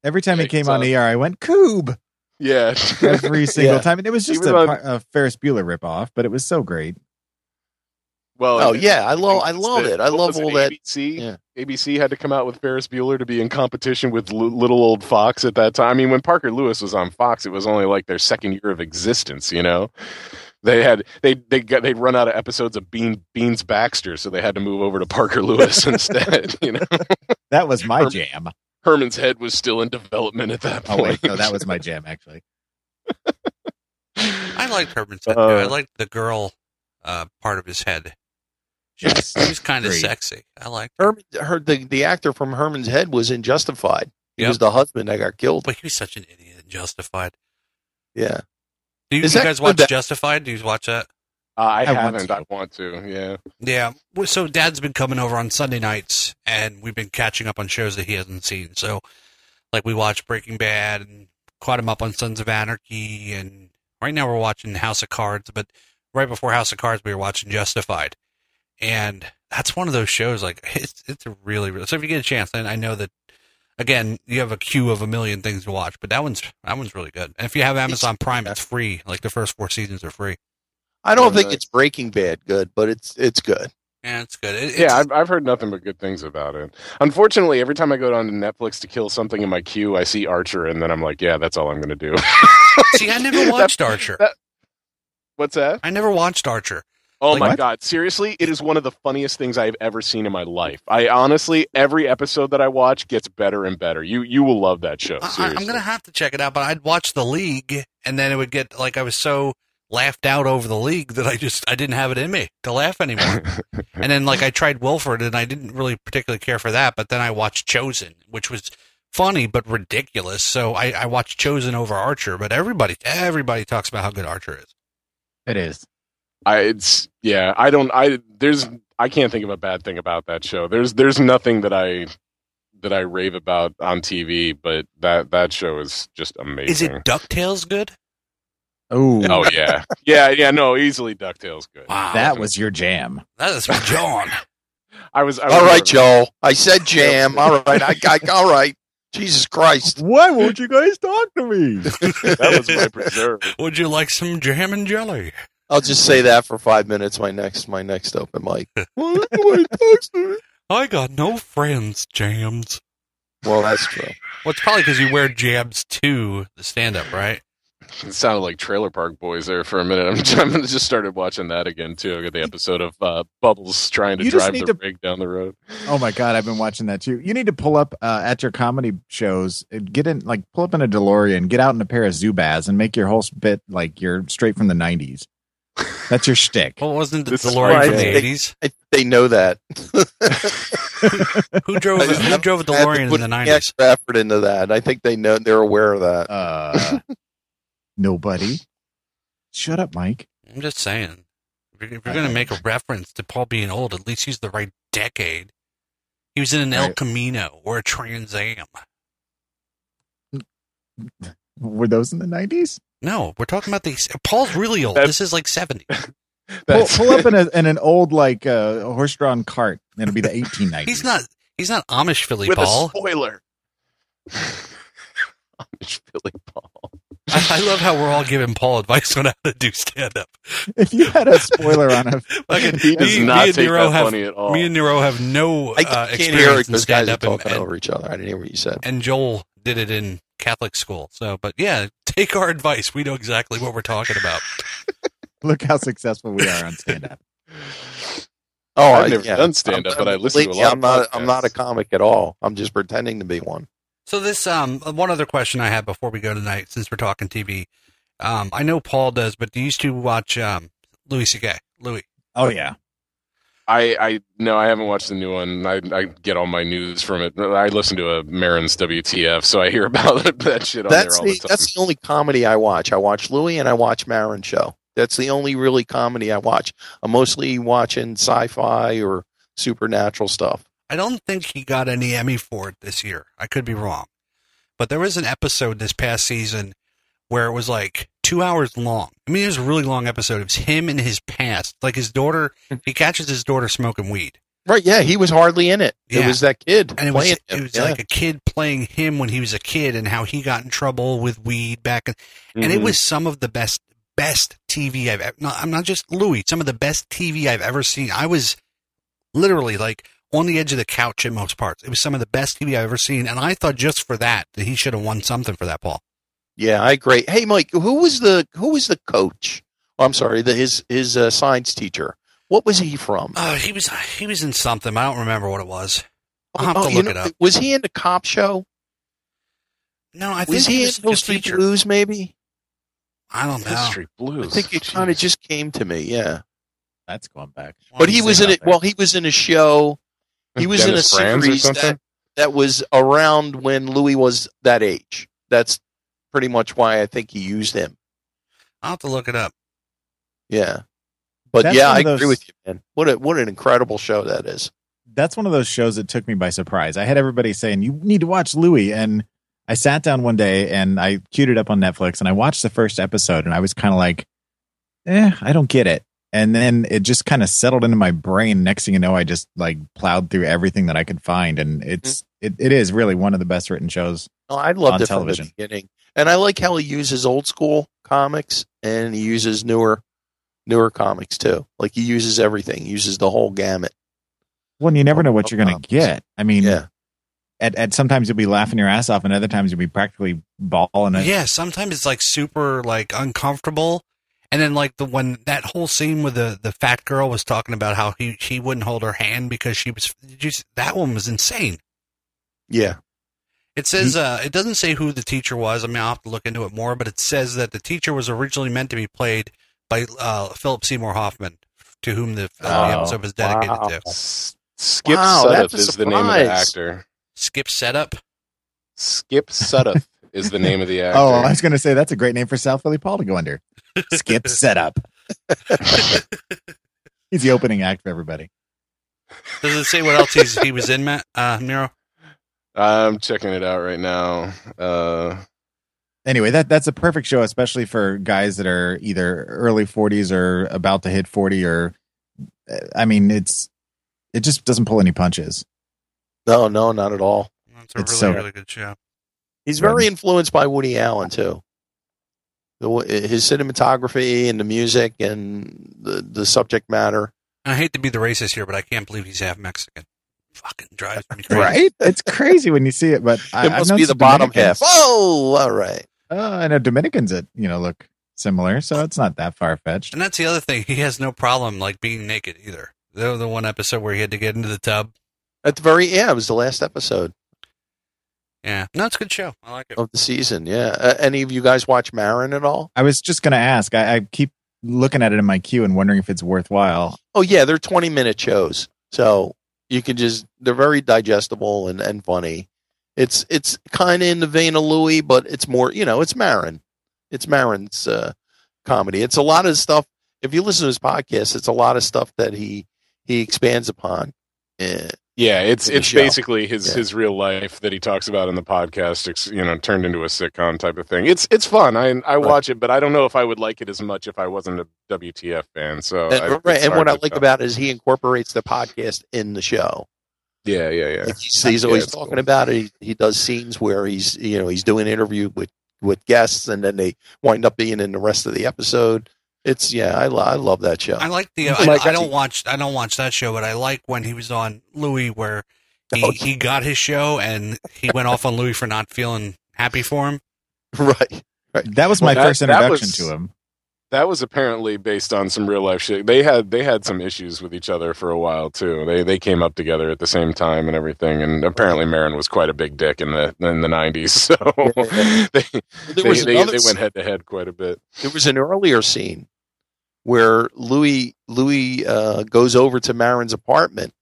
Every time Yeah, he came on awesome. ER, I went Coob yeah. every *laughs* single Yeah. time, and it was just a, on- a Ferris Bueller ripoff, but it was so great. well, Oh yeah, I love I love the- it. I love all that. ABC, Yeah. ABC had to come out with Ferris Bueller to be in competition with L- Little Old Fox at that time. I mean, when Parker Lewis was on Fox, it was only like their second year of existence. You know, they had they they got they'd run out of episodes of Bean Beans Baxter, so they had to move over to Parker Lewis *laughs* instead. You know, That was my Herm- jam. Herman's head was still in development at that point. Oh point. wait, no, that was my jam actually. *laughs* I liked Herman's Head. Uh, I liked the girl uh, part of his head. She was, she was kind of sexy. I liked her. Herman, her the, the actor from Herman's Head was in Justified. He Yep. was the husband that got killed. But he was such an idiot in Justified. Yeah. Do you, you guys watch that- Justified? Do you watch that? Uh, I, I want haven't. to. I want to. Yeah. Yeah. So Dad's been coming over on Sunday nights, and we've been catching up on shows that he hasn't seen. So, like, we watched Breaking Bad and caught him up on Sons of Anarchy, and right now we're watching House of Cards. But right before House of Cards, we were watching Justified, and that's one of those shows. Like it's it's a really, really. So if you get a chance, and I know that again, you have a queue of a million things to watch, but that one's that one's really good. And if you have Amazon Prime, it's free. Like the first four seasons are free. I don't think nice. it's Breaking Bad good, but it's it's good. Yeah, it's good. It, it's, Yeah, I've, I've heard nothing but good things about it. Unfortunately, every time I go down to Netflix to kill something in my queue, I see Archer, and then I'm like, yeah, that's all I'm going to do. *laughs* see, I never watched Archer. that- What's that? I never watched Archer. Oh Like my what? god! Seriously, it is one of the funniest things I've ever seen in my life. I honestly, every episode that I watch gets better and better. You you will love that show. I, I- Seriously. I'm gonna have to check it out. But I'd watch the league, and then it would get like I was so laughed out over the league that I just I didn't have it in me to laugh anymore. *laughs* and then like I tried Wilfred, and I didn't really particularly care for that. But then I watched Chosen, which was funny but ridiculous. So I, I watched Chosen over Archer. But everybody everybody talks about how good Archer is. It is. I it's yeah. I don't. I there's I can't think of a bad thing about that show. There's there's nothing that I that I rave about on TV, but that that show is just amazing. Is it Ducktales good? Oh, Oh yeah, *laughs* yeah, yeah. No, easily Ducktales good. Wow, that was your jam. that is my John. I was. I was All right, nervous. Joe. I said *laughs* jam. All right. I, I all right. Jesus Christ. Why won't you guys talk to me? *laughs* That was my preserve. Would you like some jam and jelly? I'll just say that for five minutes. My next my next open mic. I got no friends, Jams. Well, that's true. Well, it's probably because you wear jams to the stand-up, right? It *laughs* sounded like Trailer Park Boys there for a minute. *laughs* I'm, I'm just started watching that again too. I got the episode of uh, Bubbles trying to drive the to- rig down the road. Oh my god, I've been watching that too. You need to pull up uh, at your comedy shows, uh, get in like pull up in a DeLorean, get out in a pair of Zubaz, and make your whole bit like you're straight from the '90s. That's your shtick. Well, wasn't the This DeLorean why from the eighties? I, they know that. Who drove *laughs* I Who haven't drove a had to DeLorean in put the nineties? Extra effort into that. I think they know. They're aware of that. Uh, nobody. Shut up, Mike. I'm just saying. If you're, you're going to make a reference to Paul being old, at least use the right decade. He was in an El Right. Camino or a Trans Am. Were those in the '90s? No, we're talking about these. Paul's really old. That- this is like 70. *laughs* Pull, pull up in, a, in an old like uh, horse-drawn cart. It'll be the 1890s. He's not. He's not Amish Philly with Paul. a spoiler. *laughs* Amish Billy Paul. I, I love how we're all giving Paul advice on how to do stand up. If you had a spoiler on him, *laughs* Fucking He does me, me not and take Nerraux that have funny at all. me and Nerraux have no I uh, can't hear it experience in guys stand up, talking and, over each other. I didn't hear what you said. and Joel did it in Catholic school. So, but yeah, take our advice. We know exactly what we're talking about. *laughs* look how successful we are on stand-up. Oh, I've never yeah. done stand-up, but I listen to a believe me, lot I'm of not. I'm not a comic at all. I'm just pretending to be one. So this um one other question I have before we go tonight, since we're talking TV, um I know Paul does, but do you used to watch um Louis C.K. Louis? Oh yeah. I, I no, I haven't watched the new one. I, I get all my news from it. I listen to a Maron's WTF, so I hear *laughs* about that shit on That's there all the, the time. that's the only comedy I watch. I watch Louis and I watch Maron show. That's the only really comedy I watch. I'm mostly watching sci-fi or supernatural stuff. I don't think he got any Emmy for it this year. I could be wrong. But there was an episode this past season where it was like two hours long. I mean, it was a really long episode. It was him and his past. Like his daughter, he catches his daughter smoking weed. Right? Yeah, he was hardly in it. It was that kid And it was, it was Yeah. like a kid playing him when he was a kid and how he got in trouble with weed back. In, And it Mhm. was some of the best, best TV I've ever, no, I'm not just Louis, some of the best TV I've ever seen. I was literally like on the edge of the couch at most parts. It was some of the best TV I've ever seen. And I thought just for that, that he should have won something for that, Paul. Yeah, I agree. Hey, Mike, who was the who was the coach? Oh, I'm sorry, the, his his uh, science teacher. What was he from? Oh, he was, he was in something. I don't remember what it was. I'll have Oh, to look know, it up. Was he in the cop show? No, I think Was he in was Hill a Street teacher. Blues? Maybe. I don't know. History I Blues. I think it kind of just came to me. Yeah, That's going back. but he was in it. Well, he was in a show. He *laughs* was Dennis in a Franz series that, that was around when Louis was that age. That's pretty much why I think he used him. I'll have to look it up. Yeah, but That's yeah, I those- agree with you, man. What a what an incredible show that is. that's one of those shows that took me by surprise. I had everybody saying you need to watch Louis, and I sat down one day and I queued it up on Netflix and I watched the first episode and I was kind of like, eh, I don't get it. And then it just kind of settled into my brain. Next thing you know, I just like plowed through everything that I could find, and mm-hmm. it's it, it is really one of the best written shows. No, I loved On it television. from the beginning, and I like how he uses old school comics and he uses newer newer comics too. Like he uses everything, he uses the whole gamut. Well, and you never know what you're going to get. I mean, Yeah, at, at sometimes you'll be laughing your ass off, and other times you'll be practically bawling it. Yeah, sometimes it's like super like uncomfortable. And then like the when that whole scene with the the fat girl was talking about how he she wouldn't hold her hand because she was did you, s- that one was insane. yeah. It says uh it doesn't say who the teacher was. I mean I'll have to look into it more, but it says that the teacher was originally meant to be played by uh Philip Seymour Hoffman, to whom the, uh, the Oh, episode was dedicated wow. to. S- Skip Wow, Sudduth that's a is the name of the actor. Skip setup. Skip Sudduth is the name of the *laughs* actor. Oh, I was going to say that's a great name for South Philly Paul to go under. Skip *laughs* setup. *laughs* He's the opening act for everybody. Does it say what else he's, he was in, Matt? Uh, Miro? I'm checking it out right now. Uh, Anyway, that that's a perfect show, especially for guys that are either early 40s or about to hit 40. Or, I mean, it's it just doesn't pull any punches. No, no, not at all. That's a It's really, so- really good show. He's very influenced by Woody Allen too. The, his cinematography and the music and the the subject matter. I hate to be the racist here, but I can't believe he's half Mexican. Fucking drives me crazy. Right? *laughs* it's crazy when you see it, but I, it I've must be the bottom half. Oh, all right. Uh, I know Dominicans that you know look similar, so it's not that far fetched. And that's the other thing. He has no problem like being naked either. The, the one episode where he had to get into the tub. At the very yeah, it was the last episode Yeah. No, it's a good show. I like it. of the season. Yeah. Uh, any of you guys watch Maron at all? I was just going to ask. I, I keep looking at it in my queue and wondering if it's worthwhile. Oh yeah, they're twenty minute shows, so you can just they're very digestible and and funny. It's it's kind of in the vein of Louis, but it's more you know it's Maron. It's Maron's uh, comedy. It's a lot of stuff. If you listen to his podcast, it's a lot of stuff that he he expands upon. Eh, yeah, it's it's show. basically his Yeah. his real life that he talks about in the podcast. You know, turned into a sitcom type of thing. It's it's fun. I I watch it, but I don't know if I would like it as much if I wasn't a WTF fan. So and, I, right, and what I like tell. about it is he incorporates the podcast in the show. yeah, yeah, yeah. Like he's, he's *laughs* always it's talking cool. about it. He, he does scenes where he's you know he's doing an interview with with guests, and then they wind up being in the rest of the episode. It's yeah, I, lo- I love that show. I like the. I, Like, I don't watch. I don't watch that show, but I like when he was on Louis, where he, oh, he got his show and he went off on Louis for not feeling happy for him. *laughs* right. That was my Well, that- first that introduction was- to him. That was apparently based on some real life shit. They had they had some issues with each other for a while too. They they came up together at the same time and everything. And apparently Maron was quite a big dick in the in the nineties. *laughs* So they There they, was they, they went head to head quite a bit. There was an earlier scene where Louis Louis uh, goes over to Maron's apartment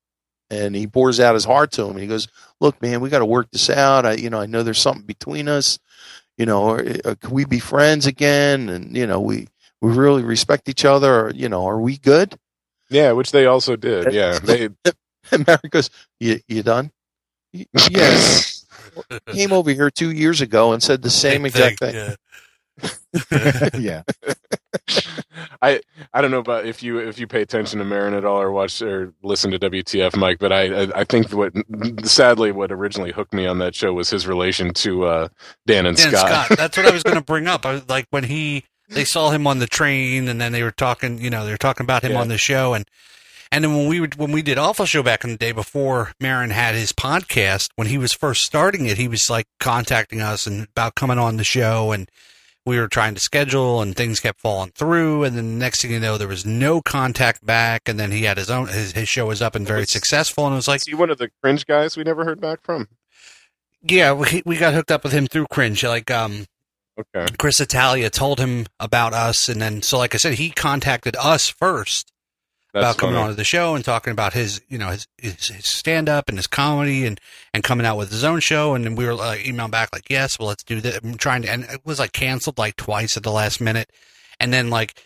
and he pours out his heart to him. And he goes, "Look, man, we got to work this out. I, you know, I know there's something between us. You know, or, or can we be friends again? And you know, we we really respect each other. Or, you know, are we good?" Yeah, which they also did. Yeah, they *laughs* And Maron goes, "You you done?" Yes. *laughs* Came over here two years ago and said the same exact thing. Yeah. *laughs* yeah. I I don't know about if you if you pay attention to Maron at all or watch or listen to WTF Mike, but I I, I think what sadly what originally hooked me on that show was his relation to uh, Dan and Dan Scott. Scott. *laughs* That's what I was going to bring up. I like when he they saw him on the train, and then they were talking. You know, they were talking about him Yeah. on the show, and and then when we would when we did Awful Show back in the day before Maron had his podcast, when he was first starting it, he was like contacting us and about coming on the show, and we were trying to schedule, and things kept falling through, and then the next thing you know, there was no contact back, and then he had his own his, his show was up and very Was- successful, and it was like Is he one of the cringe guys we never heard back from? yeah, we we got hooked up with him through Cringe, like um. Okay. Chris D'Elia told him about us, and then so like I said, he contacted us first That's about coming funny. onto the show and talking about his you know his his, his stand up and his comedy and and coming out with his own show, and then we were like emailing back like yes, well let's do that. I'm trying to, and it was like canceled like twice at the last minute, and then like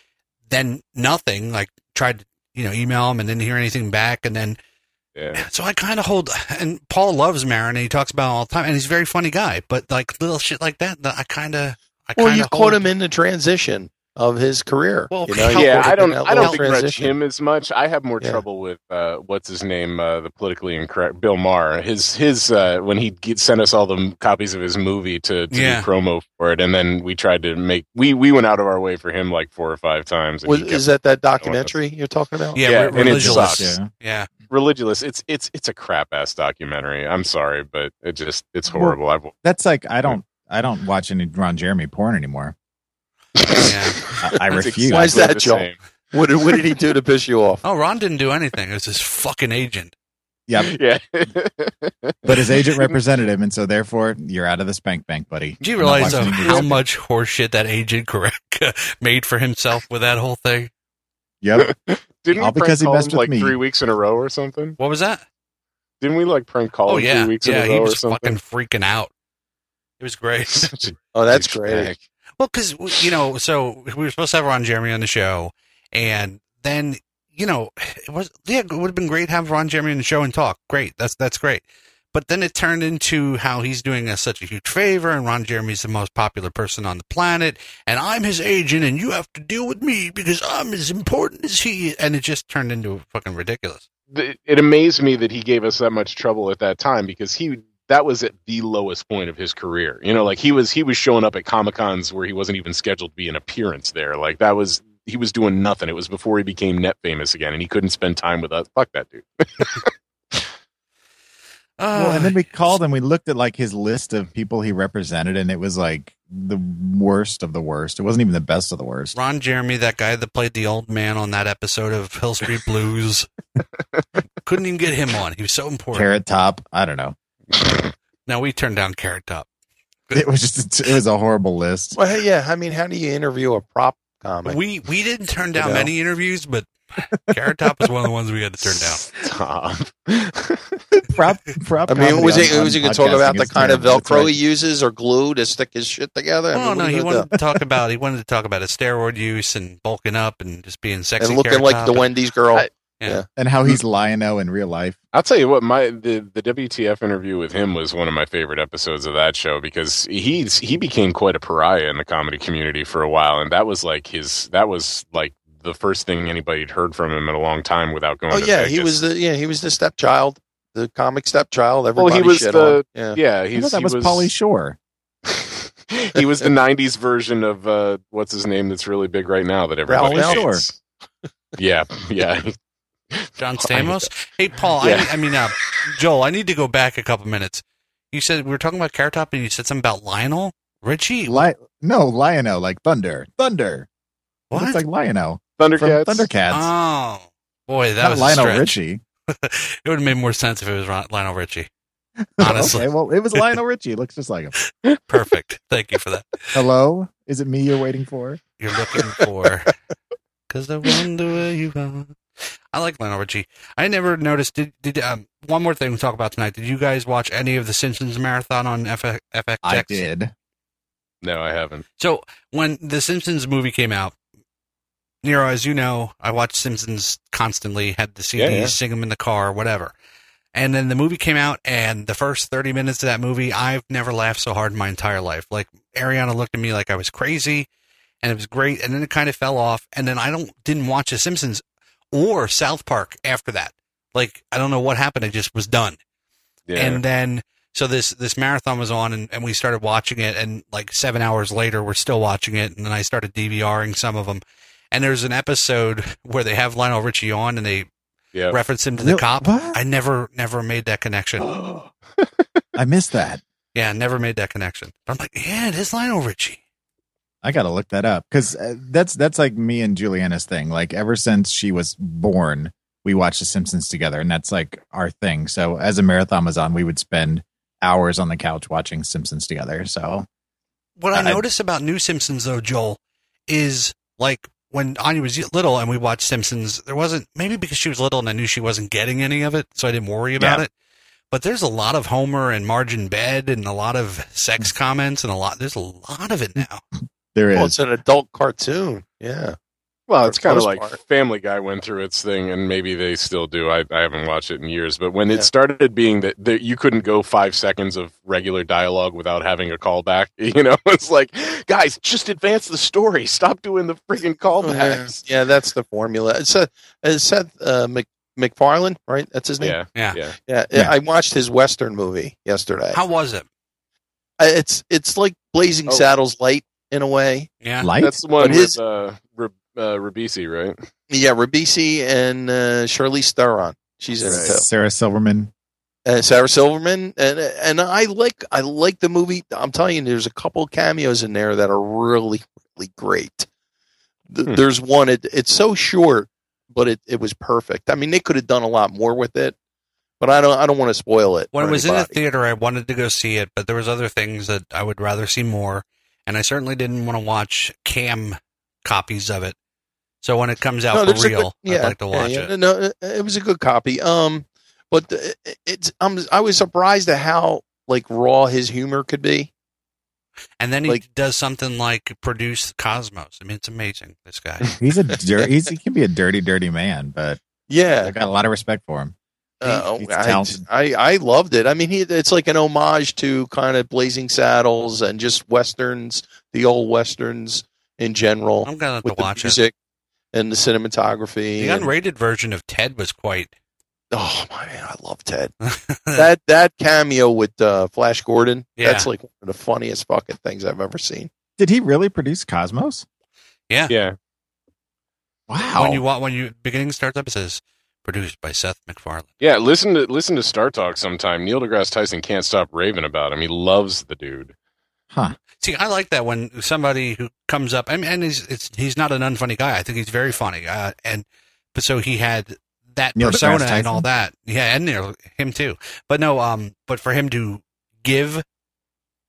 then nothing. Like tried to you know email him and didn't hear anything back, and then Yeah. *sighs* so I kind of hold, and Paul loves Maron, and he talks about it all the time, and he's a very funny guy. But like little shit like that, that I kind of, I Well, kind you of caught him in the transition of his career. Well, you know, yeah, I don't. I don't begrudge transition. him as much. I have more Yeah. trouble with uh, what's his name, uh, the politically incorrect Bill Maher. His his uh, when he sent us all the copies of his movie to, to Yeah. do promo for it, and then we tried to make we we went out of our way for him like four or five times. And Was, is that that documentary you're talking about? Yeah, Yeah, re- and it religious. sucks. Yeah. Yeah. religious? It's it's it's a crap ass documentary. I'm sorry, but it just it's horrible. I've, That's like I don't I don't watch any Ron Jeremy porn anymore. Yeah. I, *laughs* I It's refuse. Why is that, the Joel? What did, what did he do to piss you off? Oh, Ron didn't do anything. It was his fucking agent. Yep. Yeah, *laughs* But his agent represented him, and so therefore you're out of the spank bank, buddy. Do you realize uh, how music. much horseshit that agent correct made for himself with that whole thing? Yep. *laughs* didn't All we because prank he call messed him with like me. three weeks in a row or something? What was that? Didn't we like prank call Oh him yeah, three weeks yeah. in a He row or was something? fucking freaking out. It was great. Oh, that's douchebag. great. Well, because you know, so we were supposed to have Ron Jeremy on the show, and then you know, it was yeah, it would have been great to have Ron Jeremy on the show and talk. Great, that's that's great. But then it turned into how he's doing us such a huge favor, and Ron Jeremy's the most popular person on the planet, and I'm his agent, and you have to deal with me because I'm as important as he. And it just turned into fucking ridiculous. it amazed me that he gave us that much trouble at that time because he that was at the lowest point of his career. You know, like he was he was showing up at Comic Cons where he wasn't even scheduled to be an appearance there. Like that was he was doing nothing. It was before he became net famous again, and he couldn't spend time with us. Fuck that dude. *laughs* Well, Uh, and then we called and we looked at like his list of people he represented, and it was like the worst of the worst. It wasn't even the best of the worst. Ron Jeremy, that guy that played the old man on that episode of Hill Street Blues, *laughs* couldn't even get him on. He was so important. Carrot Top. I don't know. *laughs* Now we turned down Carrot Top. It was just it was a horrible list. Well, hey, yeah. I mean, how do you interview a prop comic? We we didn't turn down You know? many interviews, but Carrot Top was one of the ones we had to turn down. Prop, prop I mean, was on- he was he on going to talk about the kind of Velcro like- he uses or glue to stick his shit together? I Oh mean, no, what are he you gonna wanted to talk about he wanted to talk about his steroid use and bulking up and just being sexy and looking like Top. the Wendy's girl. I- and how he's Lion-O in real life. I'll tell you what, my the, the WTF interview with him was one of my favorite episodes of that show because he's he became quite a pariah in the comedy community for a while, and that was like his that was like the first thing anybody had heard from him in a long time without going. oh to yeah, Vegas. he was the yeah he was the stepchild, the comic stepchild. Everybody Well, he was shit the on. yeah. yeah. I He's, that he was, Pauly Shore. *laughs* he was the '90s version of uh, what's his name that's really big right now that everybody Ralph hates. Yeah, yeah. John *laughs* Stamos. Hey Paul, Yeah. I, I mean uh, Joel, I need to go back a couple minutes. You said we were talking about Carrot Top and you said something about Lionel Richie. Li- no, Lion-O, like thunder, thunder. What? It's like Lion-O Thundercats. Thundercats. Oh boy, that Not was a Lionel. Richie. *laughs* It would have made more sense if it was Ron- Lionel Richie. *laughs* Honestly, okay, well, it was Lionel Richie. It looks just like him. perfect. Thank you for that. Hello, is it me you're waiting for? You're looking for because I wonder where you are. I like Lionel Richie. I never noticed. Did did um, one more thing to talk about tonight? Did you guys watch any of the Simpsons marathon on F- FXX? I did. No, I haven't. So when the Simpsons movie came out, Nerraux, as you know, I watched Simpsons constantly. Had the CDs, Yeah, yeah. sing them in the car, whatever. And then the movie came out, and the first thirty minutes of that movie, I've never laughed so hard in my entire life. Like Ariana looked at me like I was crazy, and it was great. And then it kind of fell off, and then I don't didn't watch The Simpsons or South Park after that. Like I don't know what happened. It just was done. Yeah. And then so this this marathon was on and, and we started watching it and like seven hours later we're still watching it and then I started DVRing some of them. And there's an episode *laughs* where they have Lionel Richie on and they yeah. reference him to the Real- cop. what? I never never made that connection. *gasps* I missed that. Yeah, never made that connection. But I'm like, yeah, it is Lionel Richie. I got to look that up because uh, that's that's like me and Juliana's thing. Like ever since she was born, we watched The Simpsons together, and that's like our thing. So as a marathon was on, we would spend hours on the couch watching Simpsons together. So What I notice about New Simpsons though, Joel, is like when Anya was little and we watched Simpsons, there wasn't maybe because she was little and I knew she wasn't getting any of it, so I didn't worry about Yeah. it. But there's a lot of Homer and Marge in bed and a lot of sex comments and a lot. There's a lot of it now. *laughs* there Well, is. it's an adult cartoon. Yeah. Well, it's kind of like part. Family Guy went through its thing, and maybe they still do. I, I haven't watched it in years, but when Yeah. it started being that, that you couldn't go five seconds of regular dialogue without having a callback, *laughs* you know, it's like, guys, just advance the story. Stop doing the freaking callbacks. Yeah, that's the formula. It's Seth, it's Seth uh, Mc, MacFarlane, right? That's his name. Yeah, Yeah. yeah. Yeah, Yeah. I watched his Western movie yesterday. How was it? Uh, It's it's like Blazing Oh. Saddles light in a way. Yeah. Light? That's the one But his- with uh, Rib- uh, Ribisi, right? Yeah, Ribisi and uh, Charlize Theron. She's in it Right. too. Sarah Silverman. And Sarah Silverman, and and I like I like the movie. I'm telling you, there's a couple cameos in there that are really really great. Th- Hmm. There's one. It, it's so short, but it, it was perfect. I mean, they could have done a lot more with it, but I don't I don't want to spoil it. When for it was in the theater, I wanted to go see it, but there was other things that I would rather see more, and I certainly didn't want to watch cam copies of it. So when it comes out No, for real, good- yeah, I'd like to watch yeah. it. No, it- it was a good copy. Um, but it- it's I'm I was surprised at how like raw his humor could be. And then he like- does something like produce Cosmos. I mean, it's amazing. This guy. He's a dir- *laughs* he's, he can be a dirty, dirty man, but Yeah, I got a lot of respect for him. Uh, he's I. I I loved it. I mean, he, it's like an homage to kind of Blazing Saddles and just westerns, the old westerns in general, I'm gonna have with to the watch it. and the cinematography. The and- unrated version of Ted was quite. oh my man, I love Ted. *laughs* that that cameo with uh, Flash Gordon. Yeah. That's like one of the funniest fucking things I've ever seen. Did he really produce Cosmos? yeah. Yeah. Wow. When you wa- when you beginning starts up, it says produced by Seth MacFarlane. Yeah, listen to listen to Star Talk sometime. Neil deGrasse Tyson can't stop raving about him. He loves the dude. huh. See, I like that when somebody who comes up, I mean, and he's it's, he's not an unfunny guy. I think he's very funny. Uh, and but so he had that Neil persona and all that. Yeah, and Neil, him too. But no, um, but for him to give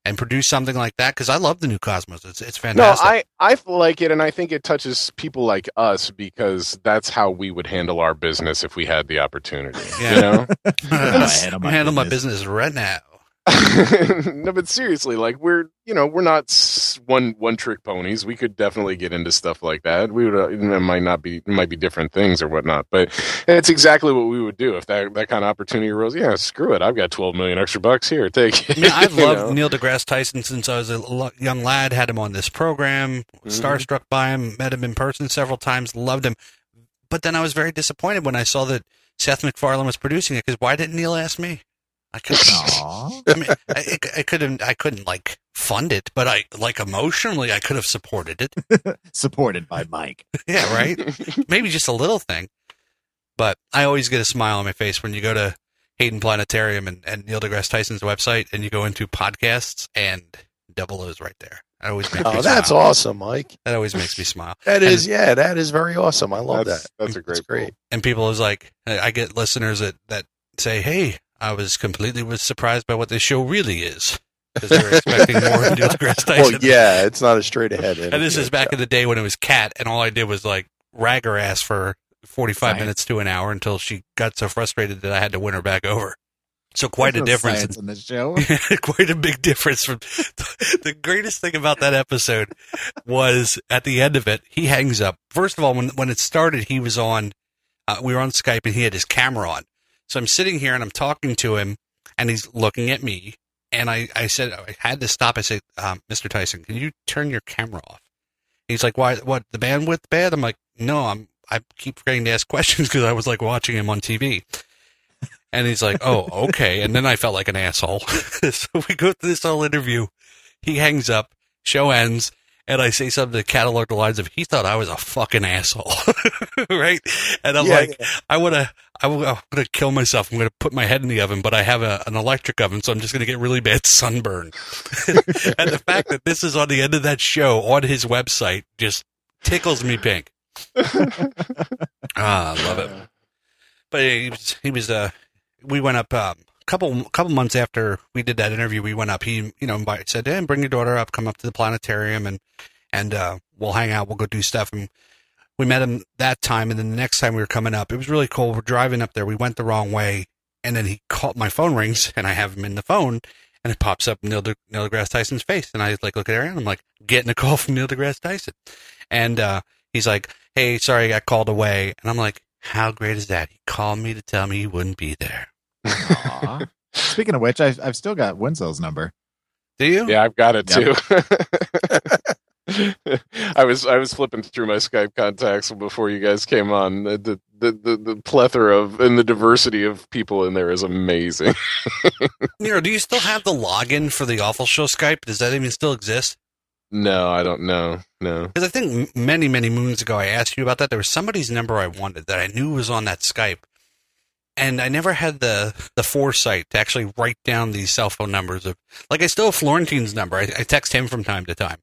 and produce something like that, because I love the new Cosmos. It's it's fantastic. No, fantastic. I I like it, and I think it touches people like us because that's how we would handle our business if we had the opportunity. Yeah. You know. *laughs* handle my *laughs* handle my business. business right now. *laughs* no, but seriously, like we're you know we're not one one trick ponies. We could definitely get into stuff like that. We would uh, it might not be it might be different things or whatnot, but it's exactly what we would do if that that kind of opportunity arose. Yeah, screw it. I've got twelve million extra bucks here. Take it. Mean, I've *laughs* loved know? Neil deGrasse Tyson since I was a young lad. Had him on this program, Mhm. starstruck by him, met him in person several times, loved him. But then I was very disappointed when I saw that Seth MacFarlane was producing it. Because why didn't Neil ask me? I couldn't. *laughs* I mean, I, I couldn't. I couldn't like fund it, but I like emotionally, I could have supported it. *laughs* Supported by Mike. *laughs* yeah, right. Maybe just a little thing, but I always get a smile on my face when you go to Hayden Planetarium and, and Neil deGrasse Tyson's website, and you go into podcasts, and Double O's right there. That always makes oh, me Oh, that's smile. awesome, Mike. That always makes me smile. That is, yeah, that is very awesome. I love that's, that. That's a great. That's great. And people is like, I get listeners that that say, "Hey, I was completely was surprised by what this show really is." Because they were expecting more *laughs* of Neil deGrasse Tyson. Well, yeah, it's not a straight ahead. And this is back in the day when it was Cat, and all I did was like rag her ass for 45 Science. minutes to an hour until she got so frustrated that I had to win her back over. So quite There's a difference. science in this show. *laughs* quite a big difference from *laughs* the greatest thing about that episode was at the end of it, he hangs up. First of all, when, when it started, he was on, uh, we were on Skype and he had his camera on. So I'm sitting here and I'm talking to him and he's looking at me. And I, I said, I had to stop. I said, um, Mr. Tyson, can you turn your camera off? He's like, why, what, the bandwidth bad? I'm like, no, I'm, I keep forgetting to ask questions *laughs* because I was like watching him on TV. And he's like, oh, okay. And then I felt like an asshole. *laughs* so we go through this whole interview. He hangs up, show ends, and I say something to catalog the lines of, he thought I was a fucking asshole. *laughs* right? And I'm Yeah, like, I want to, I I'm going to kill myself. I'm going to put my head in the oven, but I have a, an electric oven, so I'm just going to get really bad *laughs* sunburn. *laughs* and the fact that this is on the end of that show on his website just tickles me pink. ah, I love it. But he was, he was, uh, we went up, um, couple couple months after we did that interview, we went up. He, you know, invited, said, "Hey, bring your daughter up. Come up to the planetarium, and and uh, we'll hang out. We'll go do stuff." And we met him that time, and then the next time we were coming up, it was really cool. We're driving up there. We went the wrong way, and then he called. My phone rings, and I have him in the phone, and it pops up Neil, De, Neil deGrasse Tyson's face, and I like look at Aaron. I'm like, getting a call from Neil deGrasse Tyson, and uh, he's like, "Hey, sorry, I got called away," and I'm like, "How great is that?" He called me to tell me he wouldn't be there. *laughs* Speaking of which, I, I've still got Winslow's number. Do you? Yeah, I've got it Yep. too. *laughs* *laughs* I was I was flipping through my Skype contacts before you guys came on. The the the, the, plethora of and the diversity of people in there is amazing. *laughs* Nerraux, do you still have the login for the Awful Show Skype? Does that even still exist? no, I don't know. No. Because I think many, many moons ago I asked you about that. There was somebody's number I wanted that I knew was on that Skype. And I never had the, the foresight to actually write down these cell phone numbers of like I still have Florentine's number. I, I text him from time to time.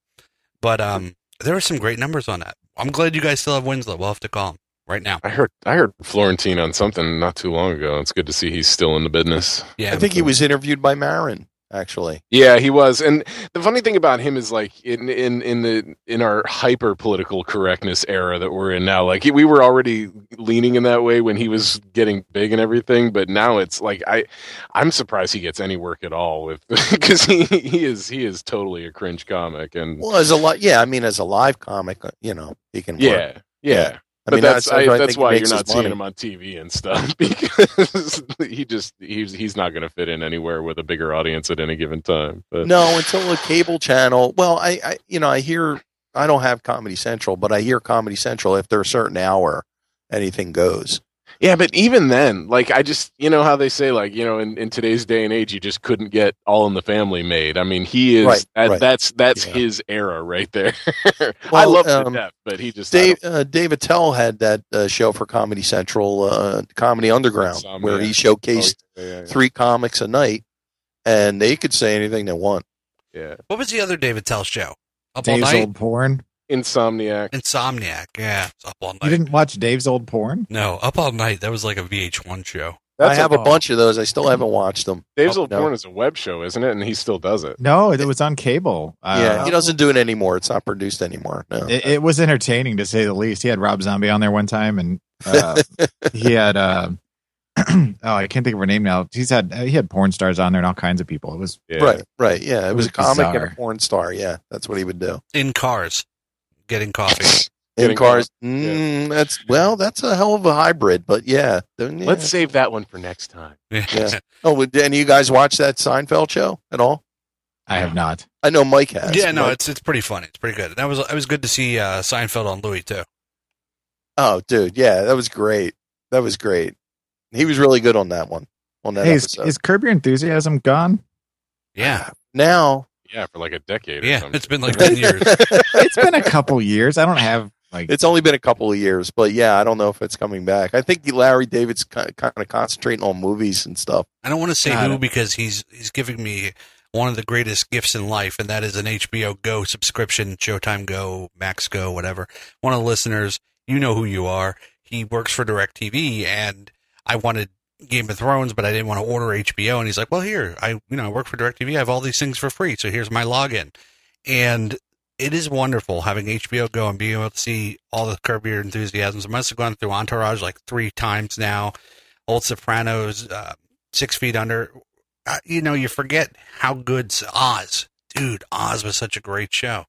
But um there are some great numbers on that. I'm glad you guys still have Winslow. We'll have to call him right now. I heard I heard Florentine on something not too long ago. It's good to see he's still in the business. Yeah. I think he was interviewed by Maron, actually. Yeah, he was. And the funny thing about him is like in in in the in our hyper political correctness era that we're in now, like we were already leaning in that way when he was getting big and everything, but now it's like I I'm surprised he gets any work at all with *laughs* cuz he he is he is totally a cringe comic and Well, as a li- yeah, I mean, as a live comic, uh, you know, he can. Work. yeah. Yeah. Yeah. I but mean, that's I, I that's why you're not seeing money. him on TV and stuff *laughs* because he just he's he's not going to fit in anywhere with a bigger audience at any given time. But No, until a cable channel. Well, I, I, you know, I hear. I don't have Comedy Central, but I hear Comedy Central. If they're a certain hour, anything goes. Yeah, but even then, like I just you know how they say like you know in, in today's day and age you just couldn't get All in the Family made. I mean he is Right, that, right. that's that's Yeah. his era right there. *laughs* I love him um, death, but he just Dave uh, Dave Attell had that uh, show for Comedy Central, uh, Comedy Underground, Insomniac. where he showcased oh, yeah, yeah, three comics a night, and they could say anything they want. yeah. What was the other Dave Attell show? Up all night? old porn. Insomniac. Insomniac. Yeah. It's up all You didn't watch Dave's old porn? No, Up All Night. That was like a VH1 show. I have a, a bunch of those. I still haven't watched them. Dave's Oh, old no. porn is a web show, isn't it? And he still does it. No, it was on cable. Uh, yeah, he doesn't do it anymore. It's not produced anymore. No. It, it was entertaining to say the least. He had Rob Zombie on there one time, and uh, *laughs* he had uh, *clears throat* oh, I can't think of her name now. He's had he had porn stars on there and all kinds of people. It was Yeah. Right, right. Yeah, it, was, was a comic and a porn star. Yeah, that's what he would do. In cars. Getting coffee. In Getting cars. caught, Mm, That's well, that's a hell of a hybrid. But yeah, yeah. Let's save that one for next time. Yeah. *laughs* Oh, did any of you guys watch that Seinfeld show at all? I have not. I know Mike has. yeah, no, but- it's it's pretty funny. It's pretty good. That was it was good to see uh, Seinfeld on Louie too. oh, dude, yeah, that was great. That was great. He was really good on that one. On that Hey, is, episode. is Curb Your Enthusiasm gone? Yeah, now Yeah, for like a decade. Or yeah. something. It's been like *laughs* ten years. It's been a couple years. I don't have like it's only been a couple of years, but yeah, I don't know if it's coming back. I think Larry David's kind of concentrating on movies and stuff. I don't want to say Got who it. because he's he's giving me one of the greatest gifts in life, and that is an HBO Go subscription, Showtime Go, Max Go, whatever. One of the listeners, you know who you are. He works for DirecTV, and I wanted Game of Thrones, but I didn't want to order HBO. And he's like, "Well, here, I you know I work for DirecTV. I have all these things for free, so here's my login." And it is wonderful having HBO Go and being able to see all the Curb Your Enthusiasms. I must have gone through Entourage like three times now. Old Sopranos, uh, Six Feet Under. Uh, you know, you forget how good Oz. Dude, Oz was such a great show.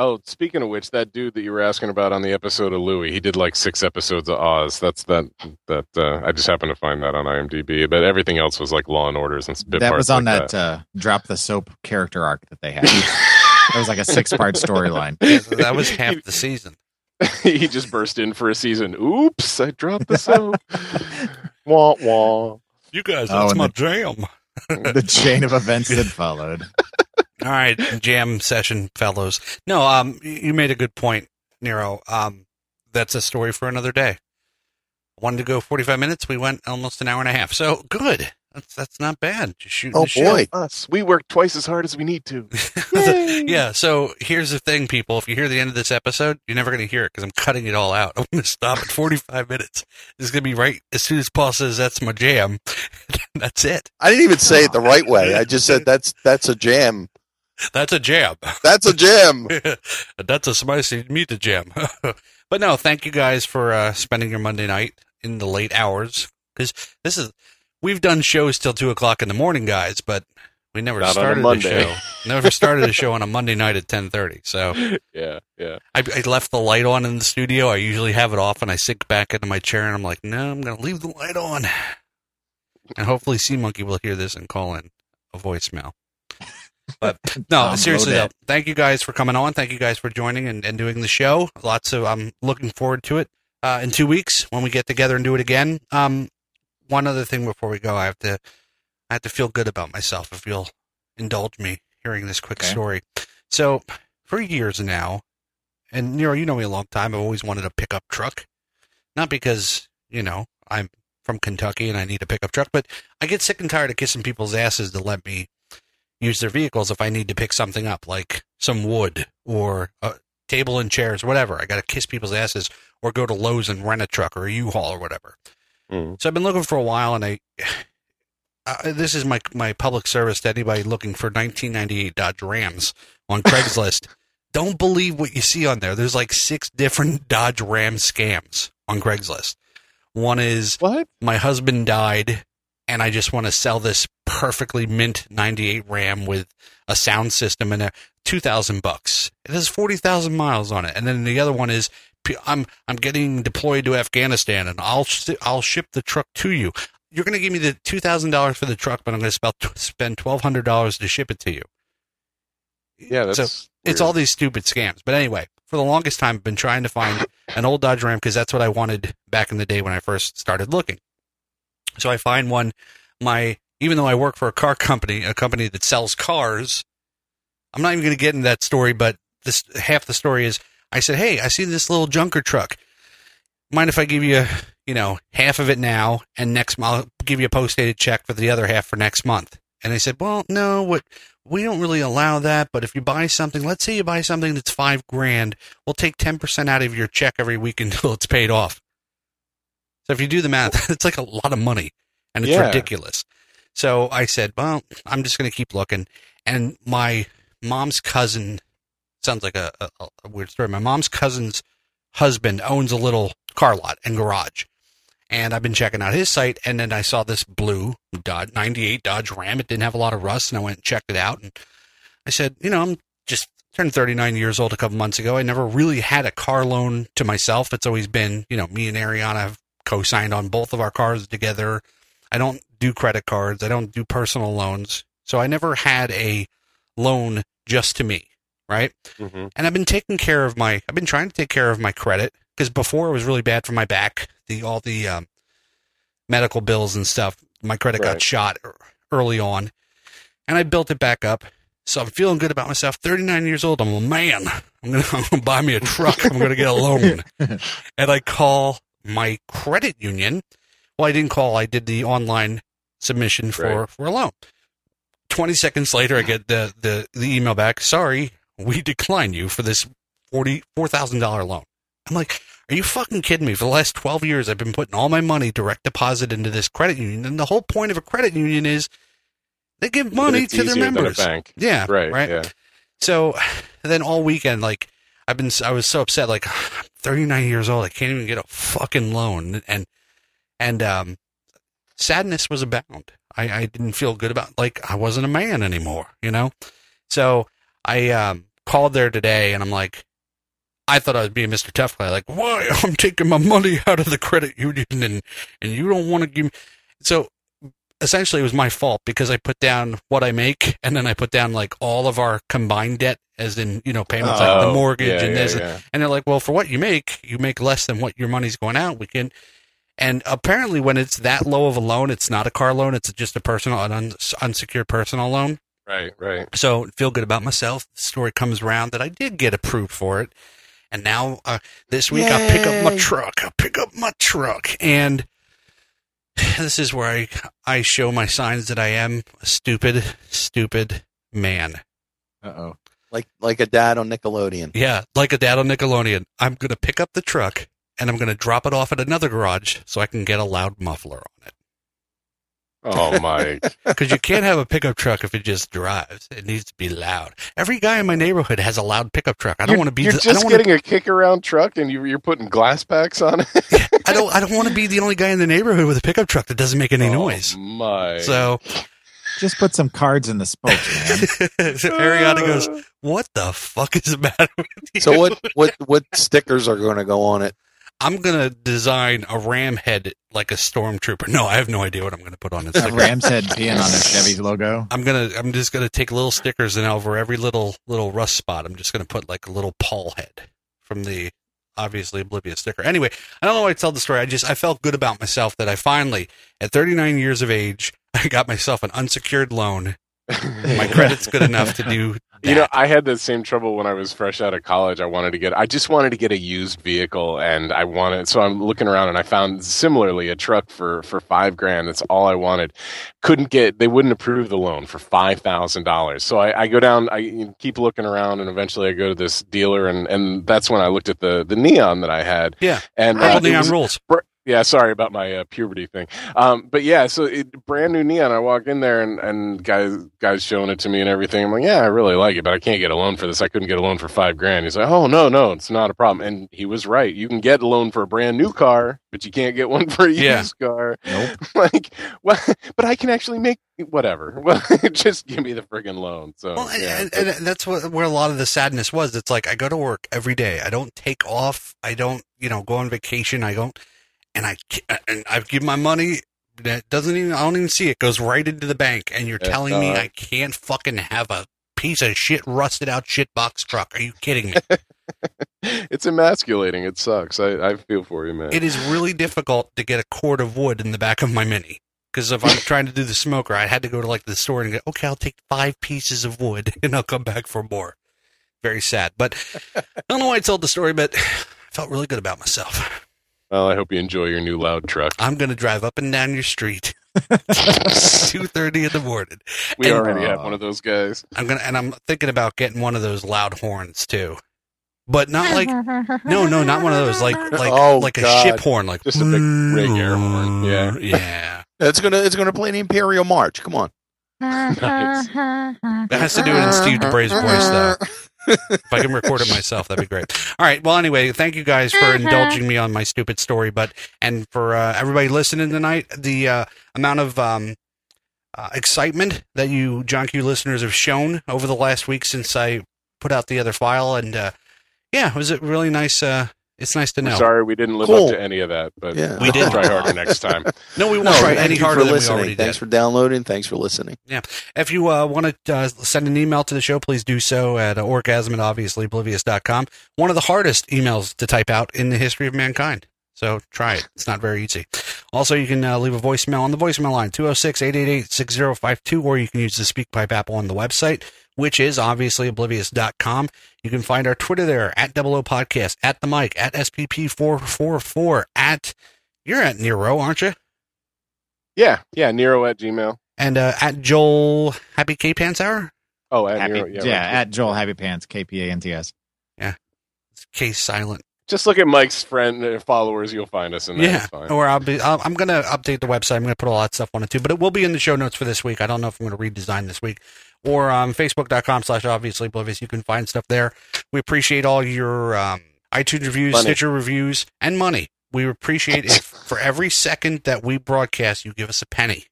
Oh, speaking of which, that dude that you were asking about on the episode of Louie, he did like six episodes of Oz. That's that that uh, I just happened to find that on IMDb, but everything else was like Law and Orders and bit that parts was on like that, uh, drop the soap character arc that they had. *laughs* that was like a six part storyline. *laughs* That was half the season. *laughs* he just burst in for a season. Oops, I dropped the soap. wah wah. You guys, Oh, that's and my the- jam. the chain of events that followed. All right, jam session, fellows. No, um, you made a good point, Nerraux. Um, that's a story for another day. Wanted to go 45 minutes. We went almost an hour and a half. So good. That's that's not bad. Just shooting Oh the shit. boy, Us, we work twice as hard as we need to. *laughs* yeah. So here's the thing, people. If you hear the end of this episode, you're never going to hear it because I'm cutting it all out. *laughs* I'm going to stop at 45 minutes. This is going to be right as soon as Paul says that's my jam. *laughs* that's it. I didn't even say it the right way. I just said that's that's a jam. *laughs* That's a jam. *laughs* That's a jam. *laughs* That's a spicy meat jam. but no, thank you guys for uh, spending your Monday night in the late hours because this is we've done shows till two o'clock in the morning, guys, but We never Not on a started the Monday. show. Never started the show on a Monday night at ten thirty. So Yeah, yeah. I, I left the light on in the studio. I usually have it off, and I sink back into my chair, and I'm like, no, I'm going to leave the light on. And hopefully, Sea Monkey will hear this and call in a voicemail. But *laughs* no, seriously though, thank you guys for coming on. Thank you guys for joining and, and doing the show. Lots of I'm looking forward to it. Uh, in two weeks when we get together and do it again. Um, one other thing before we go, I have to I have to feel good about myself if you'll indulge me hearing this quick Okay. story. So for years now, and Nerraux, you know me a long time. I've always wanted a pickup truck, not because you know I'm from Kentucky and I need a pickup truck, but I get sick and tired of kissing people's asses to let me use their vehicles if I need to pick something up, like some wood or a table and chairs, whatever. I got to kiss people's asses or go to Lowe's and rent a truck or a U-Haul or whatever. Mm. So I've been looking for a while, and I. *sighs* Uh, this is my my public service to anybody looking for 1998 Dodge Rams on *laughs* Craigslist. Don't believe what you see on there. There's like six different Dodge Ram scams on Craigslist. One is What? my husband died and I just want to sell this perfectly mint 98 Ram with a sound system and a 2000 bucks. It has 40,000 miles on it. And then the other one is I'm I'm getting deployed to Afghanistan and I'll I'll ship the truck to you. You're going to give me the $2,000 for the truck, but I'm going to spend $1,200 to ship it to you. Yeah, that's So, it's all these stupid scams. But anyway, for the longest time, I've been trying to find an old Dodge Ram because that's what I wanted back in the day when I first started looking. So I find one. My even though I work for a car company, a company that sells cars, I'm not even going to get into that story. But this half the story is I said, "Hey, I see this little junker truck. Mind if I give you, you know, half of it now, and next month I'll give you a post dated check for the other half for next month?" And they said, "Well, no, what we don't really allow that, but if you buy something, let's say you buy something that's five grand, we'll take 10% out of your check every week *laughs* until it's paid off. So if you do the math, *laughs* it's like a lot of money and it's Yeah. ridiculous. So I said, well, I'm just going to keep looking. And my mom's cousin sounds like a, a, a weird story. My mom's cousin's husband owns a little car lot and garage. And I've been checking out his site, and then I saw this blue Dodge 98 Dodge Ram. It didn't have a lot of rust, and I went and checked it out. And I said, you know, I'm just turned 39 years old a couple months ago. I never really had a car loan to myself. It's always been, you know, me and Ariana have co-signed on both of our cars together. I don't do credit cards. I don't do personal loans. So I never had a loan just to me, right? Mhm. And I've been taking care of my, I've been trying to take care of my credit because before it was really bad for my back, the, all the, um, medical bills and stuff. My credit got shot early on and I built it back up. So I'm feeling good about myself. 39 years old. I'm a man. I'm going *laughs* to buy me a truck. I'm going to get a loan. *laughs* and I call my credit union. Well, I didn't call. I did the online submission for, Right. for a loan. 20 seconds later, I get the, the, the email back. Sorry, we *laughs* decline you for this forty four thousand dollar loan. I'm like, are you fucking kidding me? For the last 12 years, I've been putting all my money direct deposit into this credit union. And the whole point of a credit union is they give money to their easier than a members. bank. Yeah. Right. Right. Yeah. So then all weekend, like I've been, I was so upset. Like *sighs* I'm 39 years old, I can't even get a fucking loan, and and um, sadness was abound. I, I didn't feel good about like I wasn't a man anymore, you know. So I um, called there today, and I'm like, I thought I was being Mr. Tough Guy. Like, why *laughs* I'm taking my money out of the credit union, and and you don't want to give me. So essentially, it was my fault because I put down what I make, and then I put down like all of our combined debt, as in you know payments like the Oh, mortgage yeah, and yeah, this, yeah. and they're like, well, for what you make, you make less than what your money's going out. We can. And apparently, when it's that low of a loan, it's not a car loan; it's just a personal, an un- unsecured personal loan. Right. Right. So feel good about myself. The story comes around that I did get approved for it, and now uh, this week I pick up my truck. I pick up my truck, and *sighs* this is where I I show my signs that I am a stupid, stupid man. Uh oh. like like a dad on Nickelodeon. Yeah, like a dad on Nickelodeon. I'm gonna pick up the truck and I'm gonna drop it off at another garage so I can get a loud muffler on it. Oh my. *laughs* Because you can't have a pickup truck if it just drives. It needs to be loud. Every guy in my neighborhood has a loud pickup truck. I don't want to be. You're the, I don't just wanna, getting a kick around truck, and you, you're putting glass packs on it. *laughs* I don't. I don't want to be the only guy in the neighborhood with a pickup truck that doesn't make any Oh, noise. My. So Just put some cards in the spokes, man. *laughs* Ariana goes, "What the fuck is the matter with you?" So what what what stickers are going to go on it? I'm gonna design a ram head like a stormtrooper. No, I have no idea what I'm gonna put on it. A ram's head being on a Chevy's logo. I'm gonna I'm just gonna take little stickers and over every little little rust spot, I'm just gonna put like a little Paul head from the obviously oblivious sticker. Anyway, I don't know why I tell the story. I just I felt good about myself that I finally, at 39 years of age, *laughs* I got myself an unsecured loan. *laughs* My credit's good enough to do. You know. I had the same trouble when I was fresh out of college. I wanted to get, I just wanted to get a used vehicle, and I wanted. So I'm looking around, and I found similarly a truck for for five grand. That's all I wanted. Couldn't get, they wouldn't approve the loan for five thousand dollars. So I, I go down, I keep looking around, and eventually I go to this dealer, and and that's when I looked at the the neon that I had. yeah, And uh, it was- rules. Yeah, sorry about my uh, puberty thing. Um, but yeah, so it, brand new neon. I walk in there and, and guys guys showing it to me and everything. I'm like, yeah, I really like it, but I can't get a loan for this. I couldn't get a loan for five grand. He's like, oh no, no, it's not a problem. And he was right. You can get a loan for a brand new car, but you can't get one for a Yeah. used car. Nope. *laughs* like, well, but I can actually make whatever. *laughs* Well, just give me the friggin' loan. So Well, and, yeah, and, and that's what where a lot of the sadness was. It's like I go to work every day. I don't take off. I don't, you know, go on vacation. I don't, and I and I give my money. That doesn't even. I don't even see it. Goes right into the bank, and you're telling me uh, I can't fucking have a piece of shit rusted out shit box truck. Are you kidding me? *laughs* it's emasculating. It sucks. I, I feel for you, man. it is really difficult to get a cord of wood in the back of my mini. Because if I'm trying to do the smoker, I had to go to like the store and go, okay, I'll take five pieces of wood *laughs* and I'll come back for more. Very sad. But I don't know why I told the story, but *sighs* I felt really good about myself. Well, I hope you enjoy your new loud truck. I'm going to drive up and down your street. *laughs* 2.30 in the morning. We And- already have uh, one of those guys. I'm going to, and I'm thinking about getting one of those loud horns too. But not like, no, no, not one of those. Like, *laughs* like, Oh, like a ship horn. Like, Just a big rig air horn. Yeah. *laughs* Yeah. It's gonna it's gonna play the Imperial March. Come on. Nice. It has to do it in Steve DeBray's voice, though. If I can record it myself, that'd be great. All right. Well, anyway, thank you guys for indulging me on my stupid story, but and for uh, everybody listening tonight, the uh, amount of um, uh, excitement that you John Q listeners have shown over the last week since I put out the other file, and uh, yeah, it was a really nice. It's nice to know. Sorry, we didn't live Cool. up to any of that, but Yeah. We did. try harder next time. *laughs* No, we won't No, try any harder for than we listening. already Thanks did. for downloading. Thanks for listening. Yeah. If you uh, want to uh, send an email to the show, please do so at uh, orgasm at obviously One of the hardest emails to type out in the history of mankind. So try it. It's not very easy. Also, you can uh, leave a voicemail on the voicemail line, 206-888-6052, or you can use the SpeakPipe app on the website, which is obviously.oblivious.com. You can find our Twitter there, at Double O Podcast, at the mic, at SPP444, at, you're at Nerraux, aren't you? Yeah, yeah. Nerraux at Gmail. And uh, at Joel Happy K Pants Hour? Oh, at Happy, Nerraux. yeah, Yeah, right. at Joel Happy Pants, K P A N T S. Yeah. It's case silent. Just look at Mike's friend uh, followers. You'll find us, and Yeah, fine. or I'll be. I'll, I'm going to update the website. I'm going to put all that stuff on it too, but it will be in the show notes for this week. I don't know if I'm going to redesign this week or um, Facebook.com slash obviously oblivious. You can find stuff there. We appreciate all your um, iTunes reviews, Money. Stitcher reviews, and money. We appreciate if for every second that we broadcast, you give us a penny.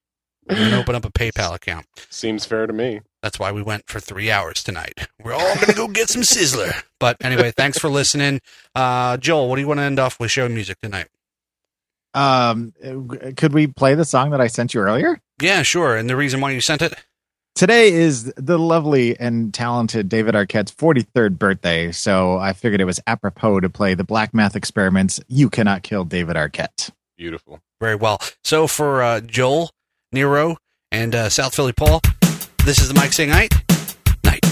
We're going to open up a PayPal account. Seems fair to me. That's why we went for three hours tonight. We're all going to go get some Sizzler. But anyway, thanks for listening. Uh, Joel, what do you want to end off with show music tonight? Um, could we play the song that I sent you earlier? Yeah, sure. And the reason why you sent it? Today is the lovely and talented David Arquette's 43rd birthday, so I figured it was apropos to play the Black Math Experiments. You cannot kill David Arquette. Beautiful. Very well. So for uh, Joel, Nerraux, and uh, South Philly Paul, this is the Mike saying night. Night.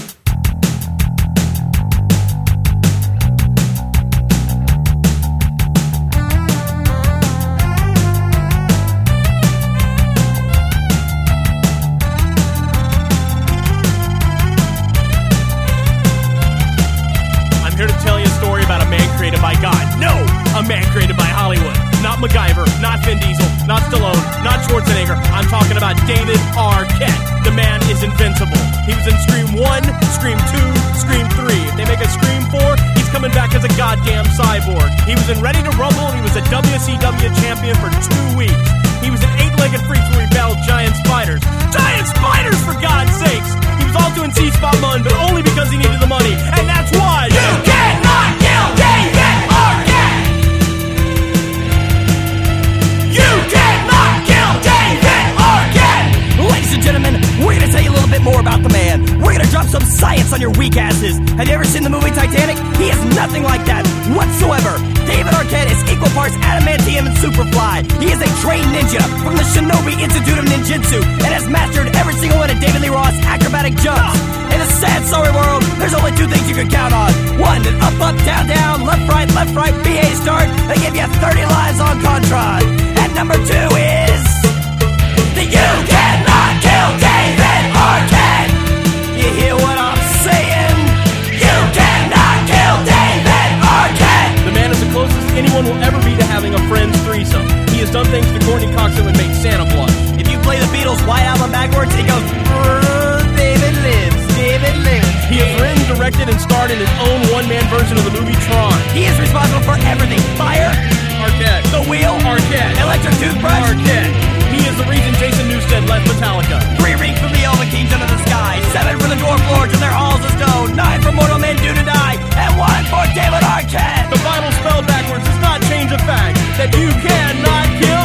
A man created by Hollywood. Not MacGyver, not Vin Diesel, not Stallone, not Schwarzenegger. I'm talking about David Arquette. The man is invincible. He was in Scream 1, Scream 2, Scream 3. If they make a Scream 4, he's coming back as a goddamn cyborg. He was in Ready to Rumble and he was a WCW champion for two weeks. He was an eight-legged freak who repelled giant spiders. Giant spiders! For God's sakes! He was also in See Spot Run, but only because he needed the money. And that's why. You cannot and gentlemen, we're gonna tell you a little bit more about the man. We're gonna drop some science on your weak asses. Have you ever seen the movie Titanic? He is nothing like that whatsoever. David Arquette is equal parts adamantium and superfly. He is a trained ninja from the Shinobi Institute of Ninjutsu and has mastered every single one of David Lee Roth's acrobatic jumps. In a sad, sorry world, there's only two things you can count on. One, an up, up, down, down, left, right, left, right, BA start. They give you 30 lives on Contra. And number two is you cannot You hear what I'm saying? You cannot kill David Arquette. The man is the closest anyone will ever be to having a friend's threesome. He has done things to Courteney Cox that would make Santa blush. If you play the Beatles' White Album backwards, it goes. "Brr, David lives. David lives. He has written, directed, and starred in his own one-man version of the movie Tron. He is responsible for everything: fire, Arquette. the wheel, Arquette. electric toothbrush, Arquette is the reason Jason Newsted left Metallica. Three reeks from the Elven Kings under the sky, seven from the Dwarf Lords and their halls of stone, nine for mortal men due to die, and one for David Arquette. The Bible spelled backwards does not change the fact that you cannot kill.